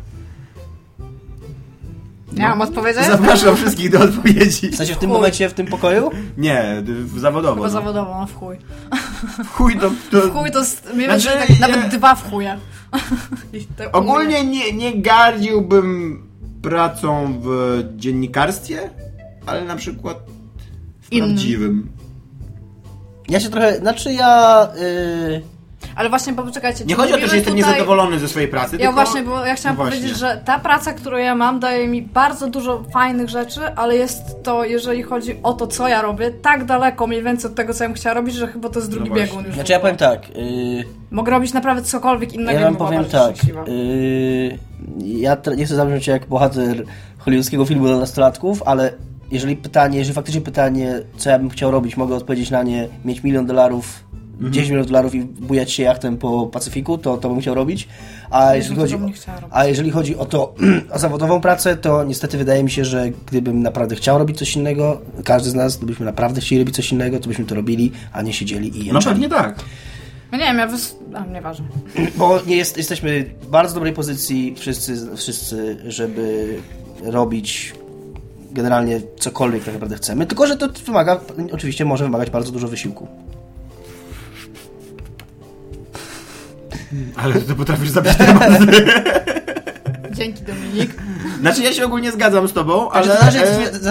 Mam odpowiedzieć? Zapraszam wszystkich do odpowiedzi. W sensie w tym Chuj. momencie, w tym pokoju? Nie, w- zawodowo. Chyba no. zawodowo, no w chuj. Chuj, to, to... W chuj to Znaczy, więcej tak, nie- nawet dwa w chuje. I te Ogólnie nie, nie gardziłbym pracą w dziennikarstwie, ale na przykład w prawdziwym. Ja się trochę... Znaczy ja... Yy... Ale właśnie, bo poczekajcie. Nie chodzi o to, że jestem tutaj- niezadowolony ze swojej pracy, Ja tylko... właśnie, bo ja chciałam No właśnie. powiedzieć, że ta praca, którą ja mam, daje mi bardzo dużo fajnych rzeczy, ale jest to, jeżeli chodzi o to, co ja robię, tak daleko mniej więcej od tego, co ja bym chciała robić, że chyba to jest drugi No biegun już. Znaczy ja powiem tak... Yy... Mogę robić naprawdę cokolwiek innego Ja wam powiem tak. Yy, ja tra- nie chcę zabrzmieć się jak bohater hollywoodzkiego filmu dla nastolatków, ale jeżeli pytanie, jeżeli faktycznie pytanie, co ja bym chciał robić, mogę odpowiedzieć na nie, mieć milion dolarów, Mhm. 10 milionów dolarów i bujać się jachtem po Pacyfiku, to to bym chciał robić. A jeżeli chodzi, o, a jeżeli chodzi o to, o zawodową pracę, to niestety wydaje mi się, że gdybym naprawdę chciał robić coś innego, każdy z nas, gdybyśmy naprawdę chcieli robić coś innego, to byśmy to robili, a nie siedzieli i No jęczeli. pewnie tak. No nie wiem, ja wys... A, nieważne. Bo nie jest, jesteśmy w bardzo dobrej pozycji wszyscy, wszyscy, żeby robić generalnie cokolwiek tak naprawdę chcemy, tylko że to wymaga, oczywiście może wymagać bardzo dużo wysiłku. Ale ty potrafisz zabić temat. Dzięki Dominik. Znaczy ja się ogólnie zgadzam z tobą, ale zależy,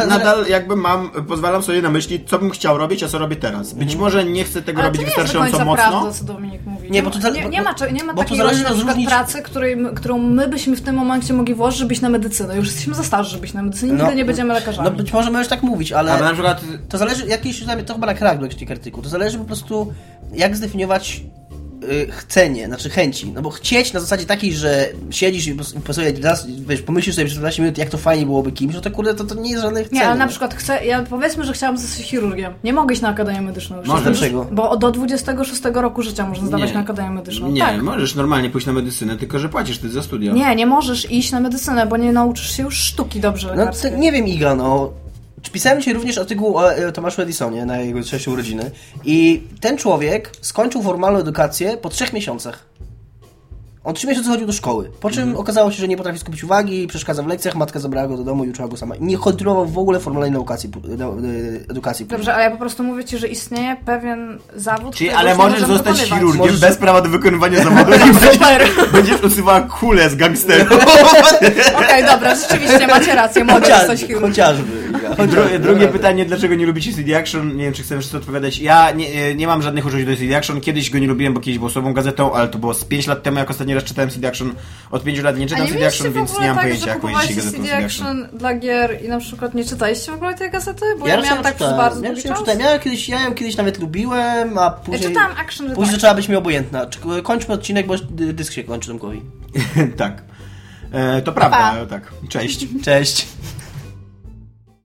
e, nadal jakby mam, pozwalam sobie na myśli, co bym chciał robić, a co robię teraz. Być Mhm. może nie chcę tego Ale robić wystarczająco mocno. prawda, co Dominik mówi. Nie, bo to nie, nie ma, nie ma takiej zależy na przykład rozróżnić- pracy, której, którą my byśmy w tym momencie mogli włożyć, żeby iść na medycynę. Już jesteśmy za starzy, żeby iść na medycynę. Nigdy nie będziemy lekarzami. No być może możesz tak mówić, ale... Ale na przykład To zależy, jakiś, to chyba na krak do jakiegoś artykułu, to zależy po prostu, jak zdefiniować y, chcenie, znaczy chęci. No bo chcieć na zasadzie takiej, że siedzisz i po prostu- po sobie raz, wiesz, pomyślisz sobie przez 15 minut, jak to fajnie byłoby kimś, no to kurde, to, to nie jest żadne chcenie. Nie, ale na przykład chcę, ja powiedzmy, że chciałam zostać chirurgiem. Nie mogę iść na Akademię Medyczną. Jestem- Dlaczego? Bo do 26 roku życia można zdawać Nie. na Akademię Medyczną. nie, tak. możesz normalnie pójść na medycynę, tylko że płacisz ty za studia. Nie, nie możesz iść na medycynę, bo nie nauczysz się już sztuki dobrze No lekarskiej. nie wiem, Iga, no... Pisałem dzisiaj również artykuł o e, Tomaszu Edisonie na jego trzecie urodziny i ten człowiek skończył formalną edukację po trzech miesiącach. On trzy miesiące chodził do szkoły, po czym Mhm. okazało się, że nie potrafi skupić uwagi, przeszkadza w lekcjach, matka zabrała go do domu i uczyła go sama. Nie kontynuował w ogóle formalnej edukacji. edukacji Dobrze, ale ja po prostu mówię ci, że istnieje pewien zawód, Czyli, ale możesz zostać wykonywać. chirurgiem Możesz- bez prawa do wykonywania zawodu i będziesz, będziesz usuwała kulę z gangsterów. Okej, dobra, rzeczywiście macie rację, mogę zostać Chociażby. chirurgiem. chociażby. Dru- drugie pytanie, dlaczego nie lubicie CD Action? Nie wiem, czy chcesz wszyscy odpowiadać. Ja nie, nie mam żadnych uczuć do CD Action. Kiedyś go nie lubiłem, bo kiedyś był słabą gazetą, ale to było z 5 lat temu, jak ostatni raz czytałem CD Action. Od 5 lat nie czytam CD Action, więc nie mam tak, pojęcia, jaką jest kupowaliście gazetą CD Action. Dla gier i na przykład nie czytaliście w ogóle tej gazety? Bo ja, raczej miałam tak przez bardzo ja długi czas. czytałem. Ja kiedyś, ja ją kiedyś nawet lubiłem, a Ja później... czytałam Action, Później zaczęła być mi obojętna. Kończmy odcinek, bo dy- dysk się kończy Tomkowi. tak. E, to prawda, Pa. tak. Cześć. Cześć.